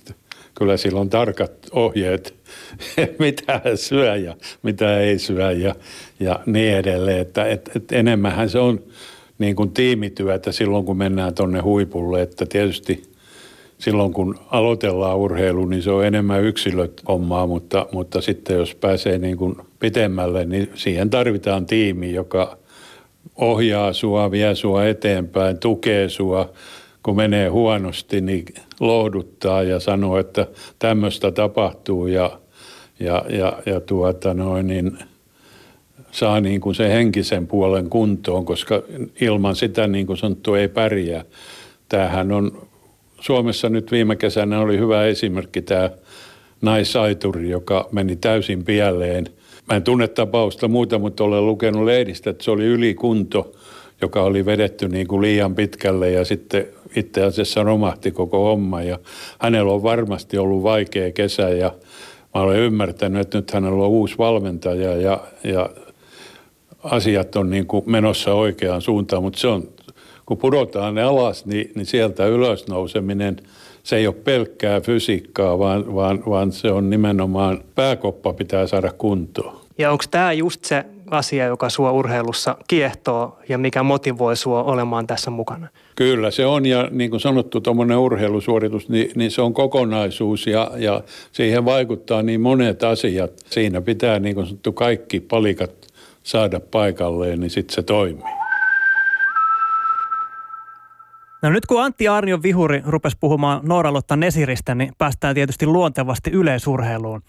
kyllä sillä on tarkat ohjeet, mitä syö ja mitä ei syö ja, ja niin edelleen. Että, et, et enemmänhän se on niin kuin tiimityötä silloin, kun mennään tuonne huipulle. Että tietysti silloin, kun aloitellaan urheilu, niin se on enemmän yksilöt hommaa, mutta, mutta sitten jos pääsee niin kuin pitemmälle, niin siihen tarvitaan tiimi, joka ohjaa sua, vie sua eteenpäin, tukee sua. Kun menee huonosti, niin lohduttaa ja sanoo, että tämmöistä tapahtuu ja, ja, ja, ja tuota noin, niin – saa niin kuin se henkisen puolen kuntoon, koska ilman sitä niin kuin sanottu ei pärjää. Tämähän on, Suomessa nyt viime kesänä oli hyvä esimerkki tämä naisaituri, joka meni täysin pieleen. Mä en tunne tapausta muuta, mutta olen lukenut lehdistä, että se oli ylikunto, joka oli vedetty niin kuin liian pitkälle ja sitten itse asiassa romahti koko homma. Ja hänellä on varmasti ollut vaikea kesä ja mä olen ymmärtänyt, että nyt hänellä on uusi valmentaja ja, ja asiat on niin kuin menossa oikeaan suuntaan, mutta se on, kun pudotaan ne alas, niin, niin sieltä ylös nouseminen, se ei ole pelkkää fysiikkaa, vaan, vaan, vaan se on nimenomaan, pääkoppa pitää saada kuntoon. Ja onko tämä just se asia, joka sua urheilussa kiehtoo ja mikä motivoi sua olemaan tässä mukana? Kyllä se on ja niin kuin sanottu, tuommoinen urheilusuoritus, niin, niin se on kokonaisuus ja, ja siihen vaikuttaa niin monet asiat. Siinä pitää niin kuin sanottu kaikki palikat saada paikalleen, niin sitten se toimii. No nyt kun Antti Arnion vihuri rupesi puhumaan Nooralotta Nesiristä, niin päästään tietysti luontevasti yleisurheiluun.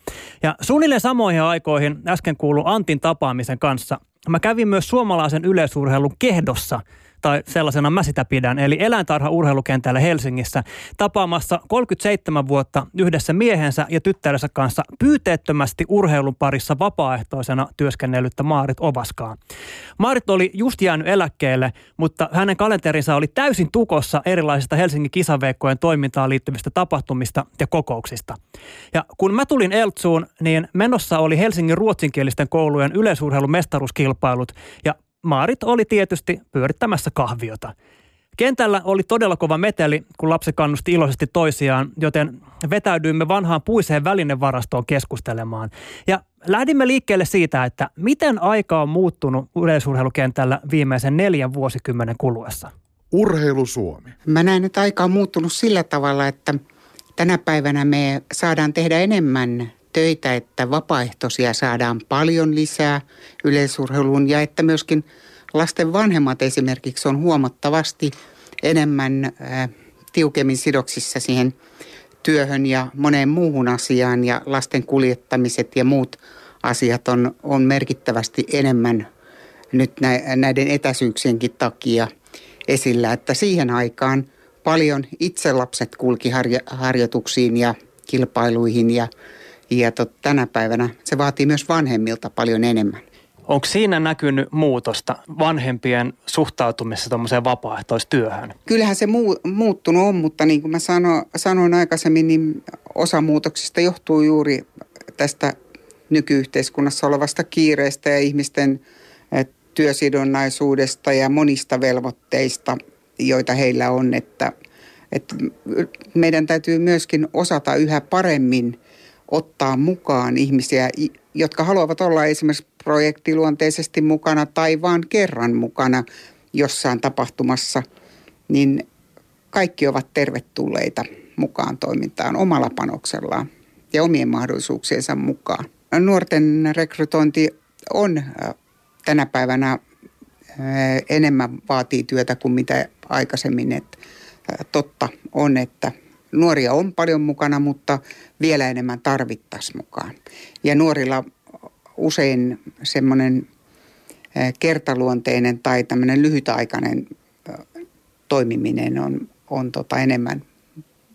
Ja suunnilleen samoihin aikoihin äsken kuulu Antin tapaamisen kanssa. Mä kävin myös suomalaisen yleisurheilun kehdossa – tai sellaisena mä sitä pidän, eli eläintarha urheilukentällä Helsingissä tapaamassa 37 vuotta yhdessä miehensä ja tyttärensä kanssa pyyteettömästi urheilun parissa vapaaehtoisena työskennellyttä Maarit Ovaskaa. Maarit oli just jäänyt eläkkeelle, mutta hänen kalenterinsa oli täysin tukossa erilaisista Helsingin kisaveikkojen toimintaan liittyvistä tapahtumista ja kokouksista. Ja kun mä tulin Eltsuun, niin menossa oli Helsingin ruotsinkielisten koulujen yleisurheilumestaruuskilpailut ja Maarit oli tietysti pyörittämässä kahviota. Kentällä oli todella kova meteli, kun lapsi kannusti iloisesti toisiaan, joten vetäydyimme vanhaan puiseen välinevarastoon keskustelemaan. Ja lähdimme liikkeelle siitä, että miten aika on muuttunut yleisurheilukentällä viimeisen neljän vuosikymmenen kuluessa. Urheilu Suomi. Mä näen, että aika on muuttunut sillä tavalla, että tänä päivänä me saadaan tehdä enemmän töitä, että vapaaehtoisia saadaan paljon lisää yleisurheiluun ja että myöskin lasten vanhemmat esimerkiksi on huomattavasti enemmän äh, tiukemmin sidoksissa siihen työhön ja moneen muuhun asiaan ja lasten kuljettamiset ja muut asiat on, on merkittävästi enemmän nyt näiden etäisyyksienkin takia esillä, että siihen aikaan paljon itse lapset kulki harja, harjoituksiin ja kilpailuihin ja ja tot, tänä päivänä se vaatii myös vanhemmilta paljon enemmän. Onko siinä näkynyt muutosta vanhempien suhtautumisessa tuommoiseen vapaaehtoistyöhön? Kyllähän se muu, muuttunut on, mutta niin kuin mä sano, sanoin aikaisemmin, niin osa muutoksista johtuu juuri tästä nykyyhteiskunnassa olevasta kiireestä ja ihmisten eh, työsidonnaisuudesta ja monista velvoitteista, joita heillä on, että, että meidän täytyy myöskin osata yhä paremmin – ottaa mukaan ihmisiä, jotka haluavat olla esimerkiksi projektiluonteisesti mukana tai vain kerran mukana jossain tapahtumassa, niin kaikki ovat tervetulleita mukaan toimintaan omalla panoksellaan ja omien mahdollisuuksiensa mukaan. Nuorten rekrytointi on äh, tänä päivänä äh, enemmän vaatii työtä kuin mitä aikaisemmin. Että äh, totta on, että nuoria on paljon mukana, mutta vielä enemmän tarvittaisiin mukaan. Ja nuorilla usein semmoinen kertaluonteinen tai tämmöinen lyhytaikainen toimiminen on, on tota enemmän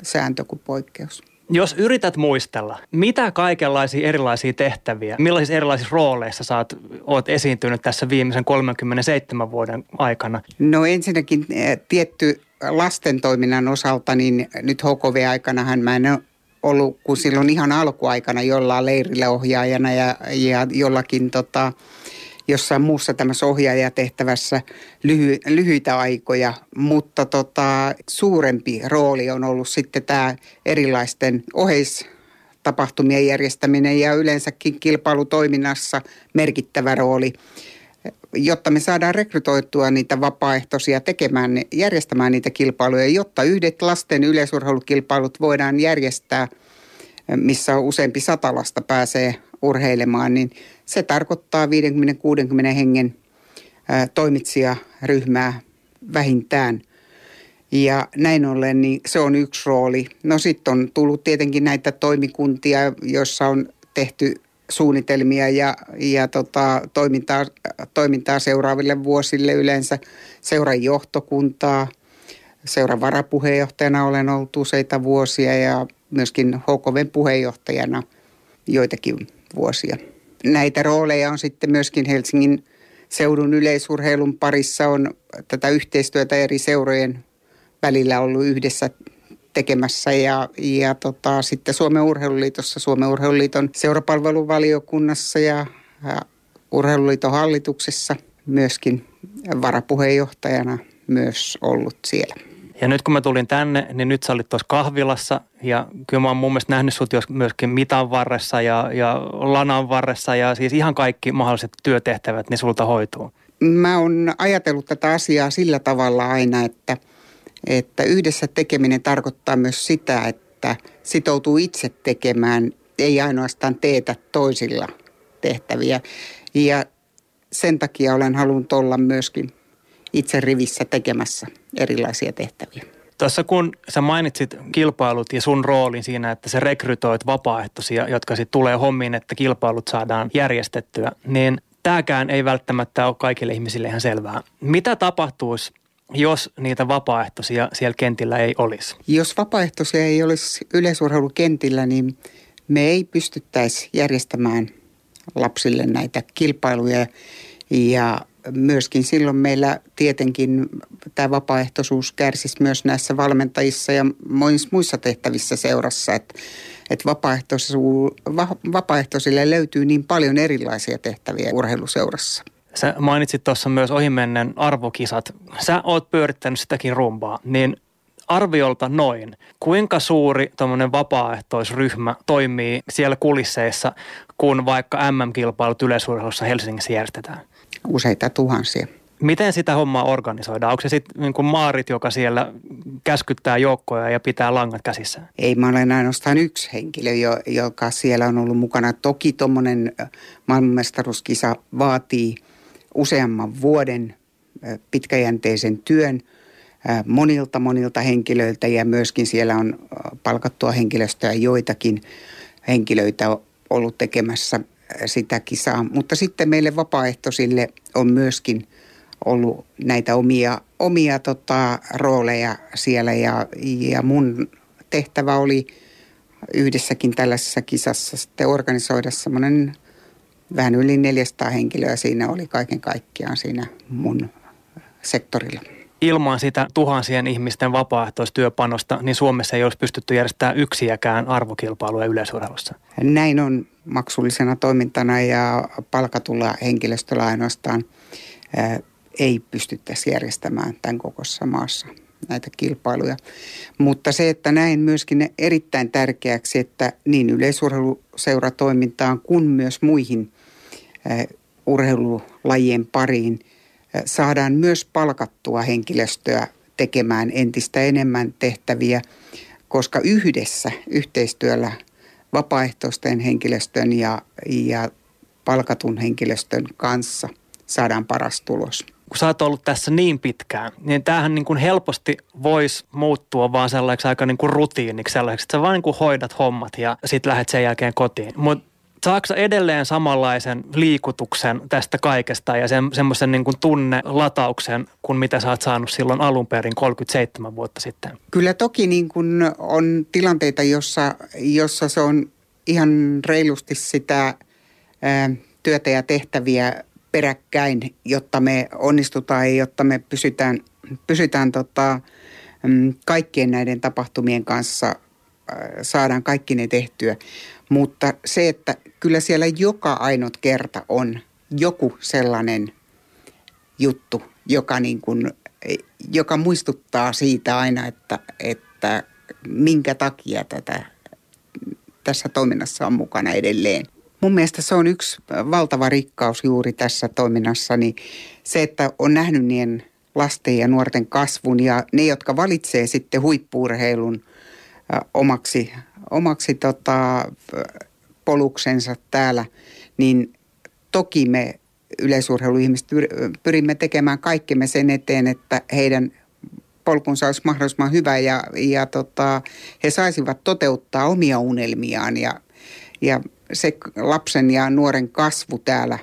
sääntö kuin poikkeus. Jos yrität muistella, mitä kaikenlaisia erilaisia tehtäviä, millaisissa erilaisissa rooleissa sä oot, esiintynyt tässä viimeisen 37 vuoden aikana? No ensinnäkin tietty lasten toiminnan osalta, niin nyt HKV-aikanahan mä en ollut kuin silloin ihan alkuaikana jollain leirillä ohjaajana ja, ja jollakin tota, jossain muussa tämmöisessä ohjaajatehtävässä lyhy, lyhyitä aikoja, mutta tota, suurempi rooli on ollut sitten tämä erilaisten oheistapahtumien järjestäminen ja yleensäkin kilpailutoiminnassa merkittävä rooli. Jotta me saadaan rekrytoitua niitä vapaaehtoisia tekemään, järjestämään niitä kilpailuja, jotta yhdet lasten yleisurheilukilpailut voidaan järjestää, missä useampi sata lasta pääsee urheilemaan, niin se tarkoittaa 50-60 hengen toimitsijaryhmää vähintään. Ja näin ollen niin se on yksi rooli. No sitten on tullut tietenkin näitä toimikuntia, joissa on tehty suunnitelmia ja, ja tota, toimintaa, toimintaa seuraaville vuosille yleensä seuran johtokuntaa. Seuran varapuheenjohtajana olen ollut useita vuosia ja myöskin HKVn puheenjohtajana joitakin vuosia. Näitä rooleja on sitten myöskin Helsingin seudun yleisurheilun parissa on tätä yhteistyötä eri seurojen välillä ollut yhdessä tekemässä ja, ja tota, sitten Suomen urheiluliitossa, Suomen urheiluliiton seurapalveluvaliokunnassa ja, ja urheiluliiton hallituksessa myöskin varapuheenjohtajana myös ollut siellä. Ja nyt kun mä tulin tänne, niin nyt sä olit tuossa kahvilassa ja kyllä mä oon mun mielestä nähnyt sut myöskin mitan varressa ja, ja lanan varressa ja siis ihan kaikki mahdolliset työtehtävät, niin sulta hoituu. Mä oon ajatellut tätä asiaa sillä tavalla aina, että, että yhdessä tekeminen tarkoittaa myös sitä, että sitoutuu itse tekemään, ei ainoastaan teetä toisilla tehtäviä. Ja sen takia olen halunnut olla myöskin itse rivissä tekemässä erilaisia tehtäviä. Tuossa kun sä mainitsit kilpailut ja sun roolin siinä, että sä rekrytoit vapaaehtoisia, jotka sitten tulee hommiin, että kilpailut saadaan järjestettyä, niin tämäkään ei välttämättä ole kaikille ihmisille ihan selvää. Mitä tapahtuisi, jos niitä vapaaehtoisia siellä kentillä ei olisi? Jos vapaaehtoisia ei olisi yleisurheilukentillä, niin me ei pystyttäisi järjestämään lapsille näitä kilpailuja ja myöskin silloin meillä tietenkin tämä vapaaehtoisuus kärsisi myös näissä valmentajissa ja muissa tehtävissä seurassa, että, että vapaaehtoisille löytyy niin paljon erilaisia tehtäviä urheiluseurassa. Sä mainitsit tuossa myös ohimennen arvokisat. Sä oot pyörittänyt sitäkin rumbaa, niin arviolta noin. Kuinka suuri tuommoinen vapaaehtoisryhmä toimii siellä kulisseissa, kun vaikka MM-kilpailut yleisurheilussa Helsingissä järjestetään? Useita tuhansia. Miten sitä hommaa organisoidaan? Onko se sitten niin kuin maarit, joka siellä käskyttää joukkoja ja pitää langat käsissä? Ei, mä olen ainoastaan yksi henkilö, joka siellä on ollut mukana. Toki tuommoinen maailmanmestaruuskisa vaatii useamman vuoden pitkäjänteisen työn – monilta monilta henkilöiltä ja myöskin siellä on palkattua henkilöstöä joitakin henkilöitä ollut tekemässä sitä kisaa. Mutta sitten meille vapaaehtoisille on myöskin ollut näitä omia, omia tota, rooleja siellä ja, ja mun tehtävä oli yhdessäkin tällaisessa kisassa sitten organisoida semmoinen vähän yli 400 henkilöä siinä oli kaiken kaikkiaan siinä mun sektorilla ilman sitä tuhansien ihmisten vapaaehtoistyöpanosta, niin Suomessa ei olisi pystytty järjestämään yksiäkään arvokilpailuja yleisurheilussa. Näin on maksullisena toimintana ja palkatulla henkilöstöllä ainoastaan ei pystyttäisi järjestämään tämän kokossa maassa näitä kilpailuja. Mutta se, että näin myöskin erittäin tärkeäksi, että niin yleisurheiluseuratoimintaan kuin myös muihin urheilulajien pariin – saadaan myös palkattua henkilöstöä tekemään entistä enemmän tehtäviä, koska yhdessä yhteistyöllä vapaaehtoisten henkilöstön ja, ja palkatun henkilöstön kanssa saadaan paras tulos. Kun sä oot ollut tässä niin pitkään, niin tämähän niin kuin helposti voisi muuttua vaan sellaiseksi aika niin kuin rutiiniksi, sellaiseksi, että sä vaan niin kuin hoidat hommat ja sitten lähdet sen jälkeen kotiin. Mutta Saatko edelleen samanlaisen liikutuksen tästä kaikesta ja sen, semmoisen niin kuin tunnelatauksen kuin mitä sä oot saanut silloin alun perin 37 vuotta sitten? Kyllä toki niin kuin on tilanteita, jossa, jossa se on ihan reilusti sitä ää, työtä ja tehtäviä peräkkäin, jotta me onnistutaan ja jotta me pysytään, pysytään tota, mm, kaikkien näiden tapahtumien kanssa, saadaan kaikki ne tehtyä. Mutta se, että kyllä siellä joka ainut kerta on joku sellainen juttu, joka, niin kuin, joka muistuttaa siitä aina, että, että minkä takia tätä tässä toiminnassa on mukana edelleen. Mun mielestä se on yksi valtava rikkaus juuri tässä toiminnassa, niin se, että on nähnyt niin lasten ja nuorten kasvun ja ne, jotka valitsee sitten huippuurheilun omaksi, omaksi tota, poluksensa täällä, niin toki me yleisurheiluihmiset pyrimme tekemään kaikkemme sen eteen, että heidän polkunsa olisi mahdollisimman hyvä ja, ja tota, he saisivat toteuttaa omia unelmiaan ja, ja se lapsen ja nuoren kasvu täällä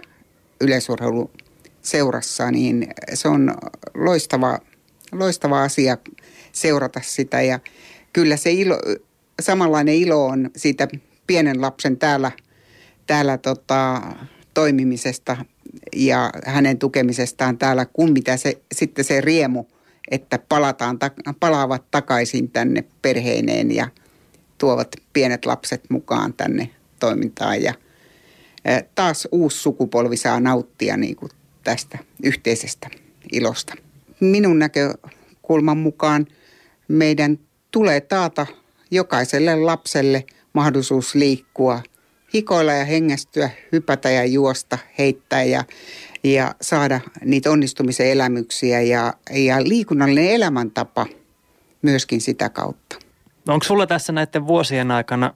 yleisurheiluseurassa, niin se on loistava, loistava asia seurata sitä. Ja kyllä se ilo, samanlainen ilo on siitä pienen lapsen täällä, täällä tota, toimimisesta ja hänen tukemisestaan täällä, kuin mitä se, sitten se riemu, että palataan, palaavat takaisin tänne perheineen ja tuovat pienet lapset mukaan tänne toimintaan. Ja taas uusi sukupolvi saa nauttia niin kuin tästä yhteisestä ilosta. Minun näkökulman mukaan meidän tulee taata jokaiselle lapselle mahdollisuus liikkua, hikoilla ja hengästyä, hypätä ja juosta, heittää ja, ja saada niitä onnistumisen elämyksiä ja, ja liikunnallinen elämäntapa myöskin sitä kautta. Onko sulla tässä näiden vuosien aikana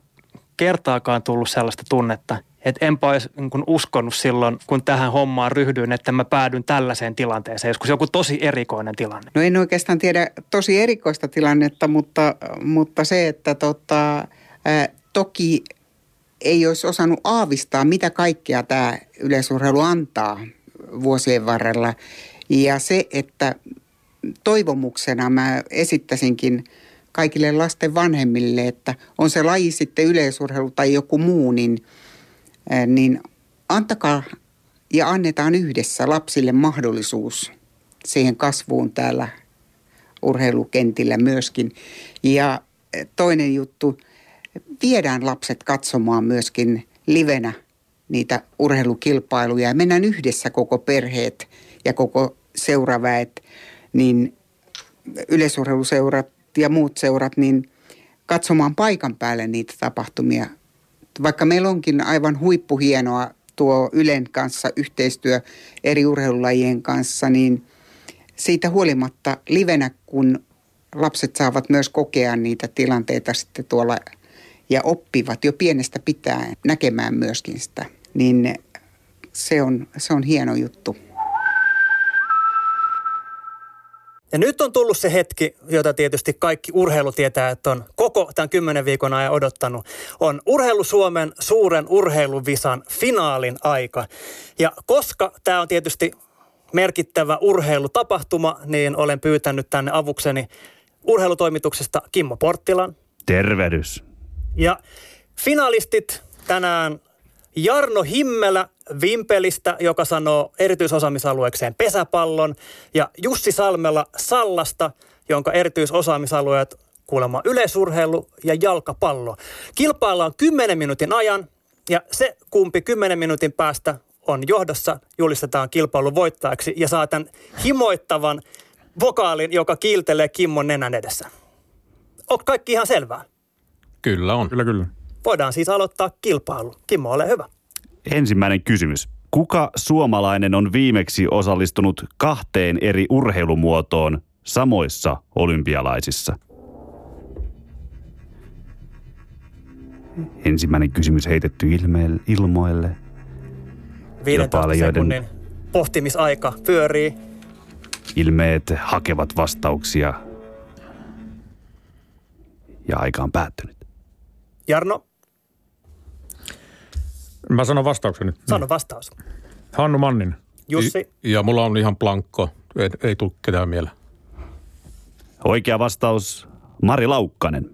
kertaakaan tullut sellaista tunnetta, että enpä olisi niin uskonut silloin, kun tähän hommaan ryhdyin, että mä päädyn tällaiseen tilanteeseen, joskus joku tosi erikoinen tilanne. No en oikeastaan tiedä tosi erikoista tilannetta, mutta, mutta se, että tota, toki ei olisi osannut aavistaa, mitä kaikkea tämä yleisurheilu antaa vuosien varrella. Ja se, että toivomuksena mä esittäisinkin kaikille lasten vanhemmille, että on se laji sitten yleisurheilu tai joku muu, niin, niin antakaa ja annetaan yhdessä lapsille mahdollisuus siihen kasvuun täällä urheilukentillä myöskin. Ja toinen juttu, viedään lapset katsomaan myöskin livenä niitä urheilukilpailuja ja mennään yhdessä koko perheet ja koko seuraväet, niin yleisurheiluseurat ja muut seurat, niin katsomaan paikan päälle niitä tapahtumia. Vaikka meillä onkin aivan huippuhienoa tuo Ylen kanssa yhteistyö eri urheilulajien kanssa, niin siitä huolimatta livenä, kun lapset saavat myös kokea niitä tilanteita sitten tuolla ja oppivat jo pienestä pitäen näkemään myöskin sitä, niin se on, se on hieno juttu. Ja nyt on tullut se hetki, jota tietysti kaikki urheilu tietää, että on koko tämän kymmenen viikon ajan odottanut. On Urheilu Suomen suuren urheiluvisan finaalin aika. Ja koska tämä on tietysti merkittävä urheilutapahtuma, niin olen pyytänyt tänne avukseni urheilutoimituksesta Kimmo Porttilan. Tervehdys. Ja finalistit tänään Jarno Himmelä Vimpelistä, joka sanoo erityisosaamisalueekseen pesäpallon, ja Jussi Salmela Sallasta, jonka erityisosaamisalueet kuulemma yleisurheilu ja jalkapallo. Kilpaillaan 10 minuutin ajan, ja se kumpi 10 minuutin päästä on johdossa, julistetaan kilpailun voittajaksi ja saa tämän himoittavan vokaalin, joka kiiltelee Kimmon nenän edessä. On kaikki ihan selvää? Kyllä on. Kyllä, kyllä. Voidaan siis aloittaa kilpailu. Kimmo, ole hyvä. Ensimmäinen kysymys. Kuka suomalainen on viimeksi osallistunut kahteen eri urheilumuotoon samoissa olympialaisissa? Ensimmäinen kysymys heitetty ilmeelle, ilmoille. 15 sekunnin pohtimisaika pyörii. Ilmeet hakevat vastauksia. Ja aika on päättynyt. Jarno? Mä sanon vastauksen nyt. Sano vastaus. Hannu Mannin. Jussi? Ja mulla on ihan plankko. Ei, ei tule ketään mieleen. Oikea vastaus Mari Laukkanen.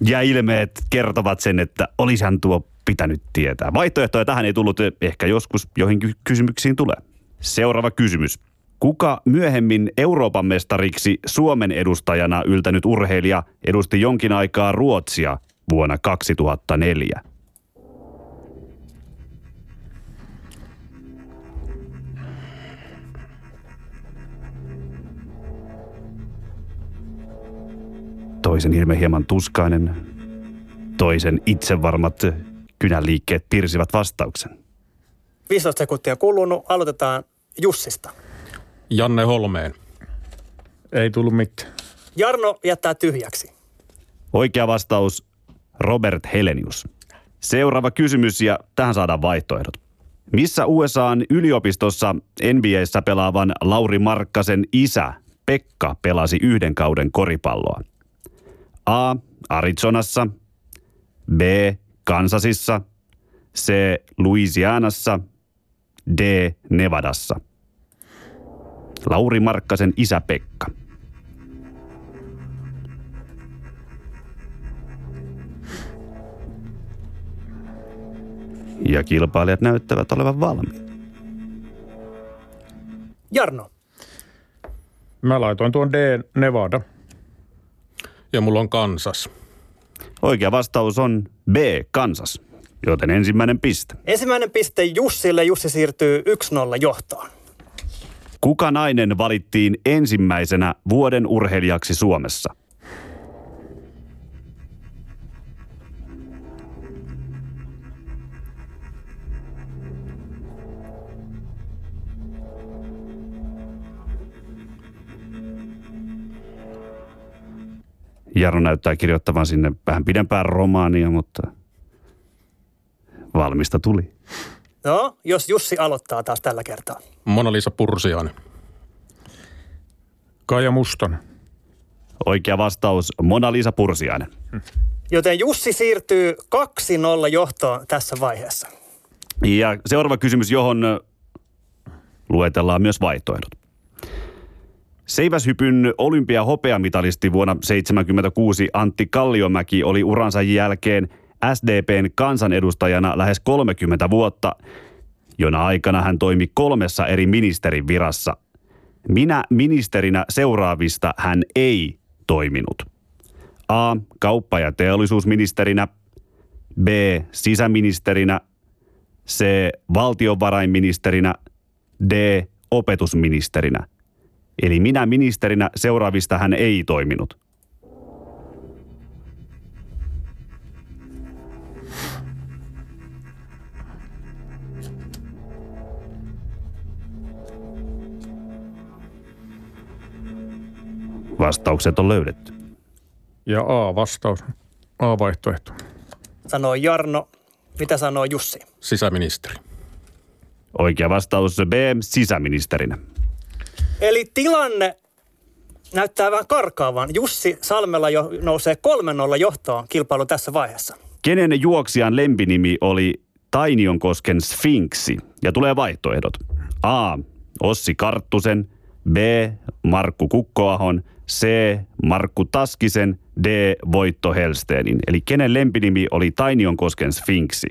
Ja ilmeet kertovat sen, että olisihan tuo pitänyt tietää. Vaihtoehtoja tähän ei tullut, ehkä joskus joihin kysymyksiin tulee. Seuraava kysymys. Kuka myöhemmin Euroopan mestariksi Suomen edustajana yltänyt urheilija edusti jonkin aikaa Ruotsia vuonna 2004? Toisen ilme hieman tuskainen, toisen itsevarmat kynänliikkeet pirsivät vastauksen. 15 sekuntia kulunut. Aloitetaan Jussista. Janne Holmeen. Ei tullut mitään. Jarno jättää tyhjäksi. Oikea vastaus Robert Helenius. Seuraava kysymys ja tähän saadaan vaihtoehdot. Missä USAn yliopistossa NBAssä pelaavan Lauri Markkasen isä Pekka pelasi yhden kauden koripalloa? A. Arizonassa, B. Kansasissa, C. Louisianassa, D. Nevadassa. Lauri Markkasen isä Pekka. Ja kilpailijat näyttävät olevan valmiit. Jarno. Mä laitoin tuon D. Nevada. Ja mulla on Kansas. Oikea vastaus on B. Kansas, joten ensimmäinen piste. Ensimmäinen piste Jussille. Jussi siirtyy 1-0 johtoon. Kuka nainen valittiin ensimmäisenä vuoden urheilijaksi Suomessa? Jarno näyttää kirjoittavan sinne vähän pidempään romaania, mutta valmista tuli. No, jos Jussi aloittaa taas tällä kertaa. Mona-Liisa Pursiainen. Kaija Mustonen. Oikea vastaus Mona-Liisa Pursiainen. Joten Jussi siirtyy 2-0 johtoon tässä vaiheessa. Ja seuraava kysymys, johon luetellaan myös vaihtoehdot. Seiväshypyn olympia hopeamitalisti vuonna 1976 Antti Kalliomäki oli uransa jälkeen SDPn kansanedustajana lähes 30 vuotta, jona aikana hän toimi kolmessa eri ministerin virassa. Minä ministerinä seuraavista hän ei toiminut. A. Kauppa- ja teollisuusministerinä. B. Sisäministerinä. C. Valtiovarainministerinä. D. Opetusministerinä. Eli minä ministerinä seuraavista hän ei toiminut. Vastaukset on löydetty. Ja A-vastaus. A-vaihtoehto. Sanoo Jarno. Mitä sanoo Jussi? Sisäministeri. Oikea vastaus B. Sisäministerinä. Eli tilanne näyttää vähän karkaavan. Jussi Salmela jo nousee 3-0 johtoon kilpailu tässä vaiheessa. Kenen juoksijan lempinimi oli Tainionkosken Sfinksi? Ja tulee vaihtoehdot. A. Ossi Karttusen. B. Markku Kukkoahon. C. Markku Taskisen. D. Voitto Helsteenin. Eli kenen lempinimi oli Tainionkosken Sfinksi?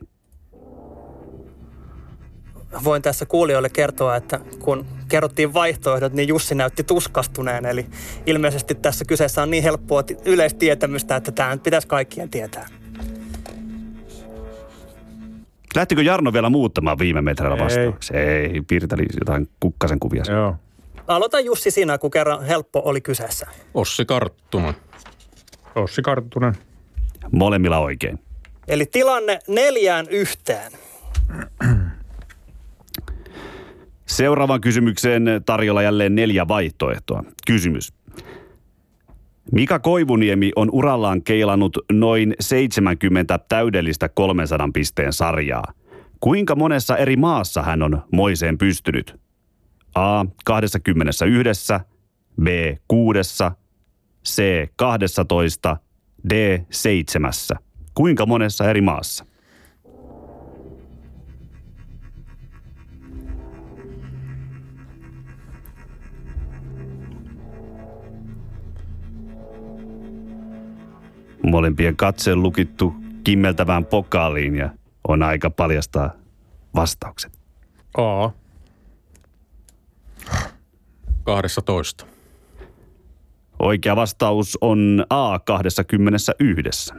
Voin tässä kuulijoille kertoa, että kun kerrottiin vaihtoehdot, niin Jussi näytti tuskastuneen. Eli ilmeisesti tässä kyseessä on niin helppoa ti- yleistietämystä, että tämä nyt pitäisi kaikkien tietää. Lähtikö Jarno vielä muuttamaan viime metreillä Ei. Ei, piirteli jotain kukkasen kuvia. Joo. Aloita Jussi sinä, kun kerran helppo oli kyseessä. Ossi Karttunen. Ossi Karttunen. Molemmilla oikein. Eli tilanne neljään yhteen. Seuraavaan kysymykseen tarjolla jälleen neljä vaihtoehtoa. Kysymys. Mika Koivuniemi on urallaan keilannut noin 70 täydellistä 300 pisteen sarjaa. Kuinka monessa eri maassa hän on moiseen pystynyt? A. 21, B. 6, C. 12, D. 7. Kuinka monessa eri maassa? Molempien katse lukittu kimmeltävään pokaaliin ja on aika paljastaa vastaukset. A. 12. Oikea vastaus on A 21.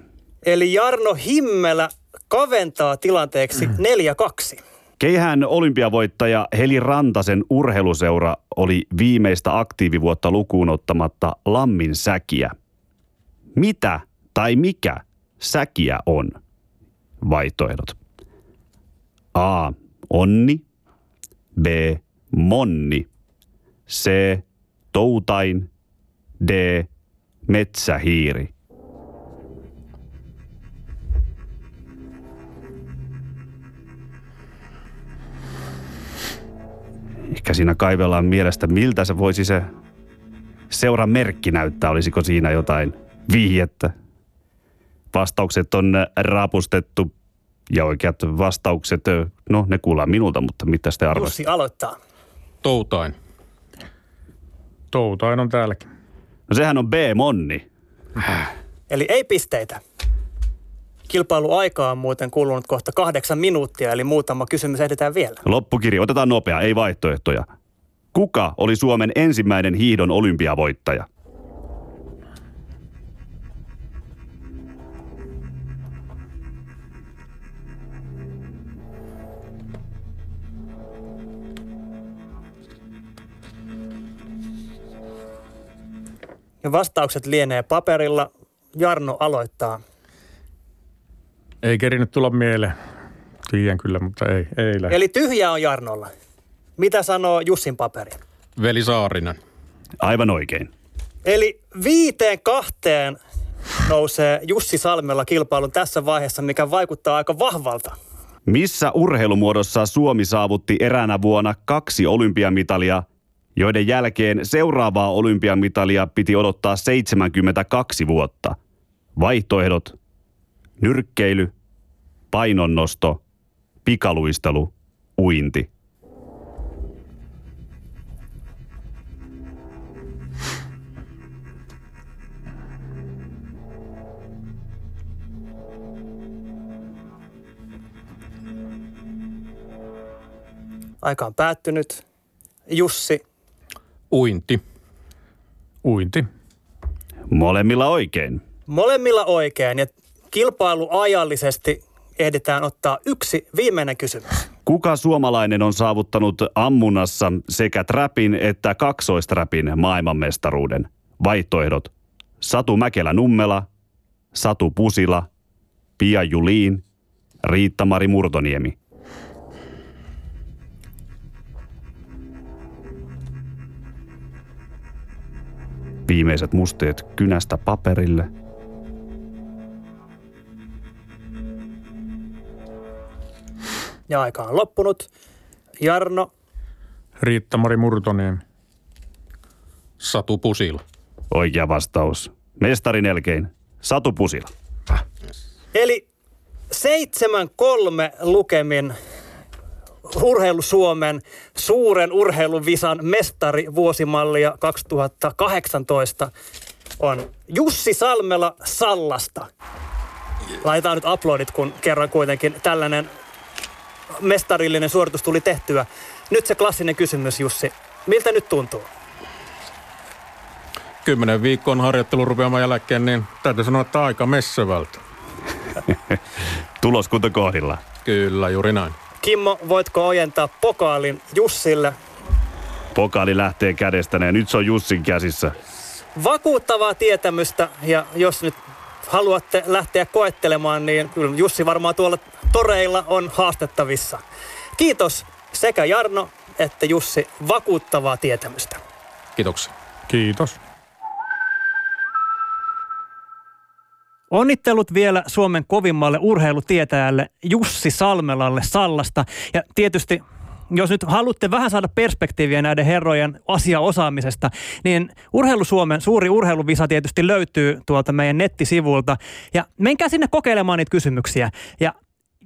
Eli Jarno Himmelä kaventaa tilanteeksi 4-2. Keihään olympiavoittaja Heli Rantasen urheiluseura oli viimeistä aktiivivuotta lukuun ottamatta lammin säkiä. Mitä tai mikä säkiä on? Vaihtoehdot. A. Onni. B. Monni. C. Toutain. D. Metsähiiri. Ehkä siinä kaivellaan mielestä, miltä se voisi se seuran merkki näyttää. Olisiko siinä jotain vihjettä? Vastaukset on rapustettu ja oikeat vastaukset, no ne kuullaan minulta, mutta mitä te arvoisitte? Jussi aloittaa. Toutain. Toutain on täälläkin. No sehän on B-monni. Eli ei pisteitä. Kilpailuaikaa on muuten kulunut kohta kahdeksan minuuttia, eli muutama kysymys ehditään vielä. Loppukirja, otetaan nopea, ei vaihtoehtoja. Kuka oli Suomen ensimmäinen hiihdon olympiavoittaja? Ja vastaukset lienee paperilla. Jarno aloittaa. Ei kerinyt tulla mieleen. Tiedän kyllä, mutta ei, ei lähde. Eli tyhjä on Jarnolla. Mitä sanoo Jussin paperi? Veli Saarinen. Aivan oikein. Eli viiteen kahteen nousee Jussi Salmella kilpailun tässä vaiheessa, mikä vaikuttaa aika vahvalta. Missä urheilumuodossa Suomi saavutti eräänä vuonna kaksi olympiamitalia, joiden jälkeen seuraavaa olympiamitalia piti odottaa 72 vuotta? Vaihtoehdot. Nyrkkeily, painonnosto, pikaluistelu, uinti. Aika on päättynyt. Jussi, Uinti. Uinti. Molemmilla oikein. molemmilla oikein ja kilpailu ajallisesti ehditään ottaa yksi viimeinen kysymys. Kuka suomalainen on saavuttanut ammunnassa sekä trapin että kaksoistrapin maailmanmestaruuden? Vaihtoehdot. Satu Mäkelä-Nummela, Satu Pusila, Pia Juliin, Riitta-Mari Murtoniemi. Viimeiset musteet kynästä paperille. Ja aika on loppunut. Jarno, Riitta-Mari Murtoniemi. Satu Pusila. Oikea vastaus. Mestarin elkein. Satu Pusila. Eli 7-3 lukemin Urheilu Suomen suuren urheiluvisan mestari vuosimallia 2018 on Jussi Salmela Sallasta. Laitetaan nyt aplodit, kun kerran kuitenkin tällainen mestarillinen suoritus tuli tehtyä. Nyt se klassinen kysymys, Jussi. Miltä nyt tuntuu? Kymmenen viikon harjoittelun rupeaman jälkeen, niin täytyy sanoa, että aika messevältä. Tuloskunta kohdilla. Kyllä, juuri näin. Kimmo, voitko ojentaa pokaalin Jussille? Pokaali lähtee kädestä ja nyt se on Jussin käsissä. Vakuuttavaa tietämystä ja jos nyt haluatte lähteä koettelemaan, niin kyllä Jussi varmaan tuolla toreilla on haastettavissa. Kiitos sekä Jarno että Jussi vakuuttavaa tietämystä. Kiitoksia. Kiitos. Onnittelut vielä Suomen kovimmalle urheilutietäjälle Jussi Salmelalle Sallasta. Ja tietysti jos nyt haluatte vähän saada perspektiiviä näiden herrojen asiaosaamisesta, niin Urheilu Suomen suuri urheiluvisa tietysti löytyy tuolta meidän nettisivulta. Ja menkää sinne kokeilemaan niitä kysymyksiä. Ja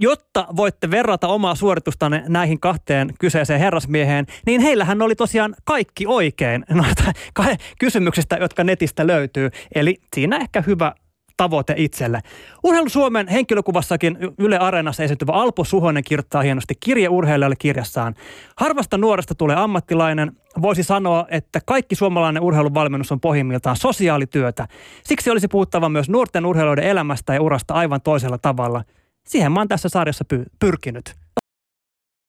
jotta voitte verrata omaa suoritustanne näihin kahteen kyseiseen herrasmieheen, niin heillähän oli tosiaan kaikki oikein noista kysymyksistä, jotka netistä löytyy. Eli siinä ehkä hyvä tavoite itselle. Urheilu Suomen henkilökuvassakin Yle Areenassa esiintyvä Alpo Suhonen kirjoittaa hienosti kirjeurheilijalle kirjassaan. Harvasta nuoresta tulee ammattilainen. Voisi sanoa, että kaikki suomalainen urheiluvalmennus on pohjimmiltaan sosiaalityötä. Siksi olisi puhuttava myös nuorten urheilijoiden elämästä ja urasta aivan toisella tavalla. Siihen mä oon tässä sarjassa py- pyrkinyt.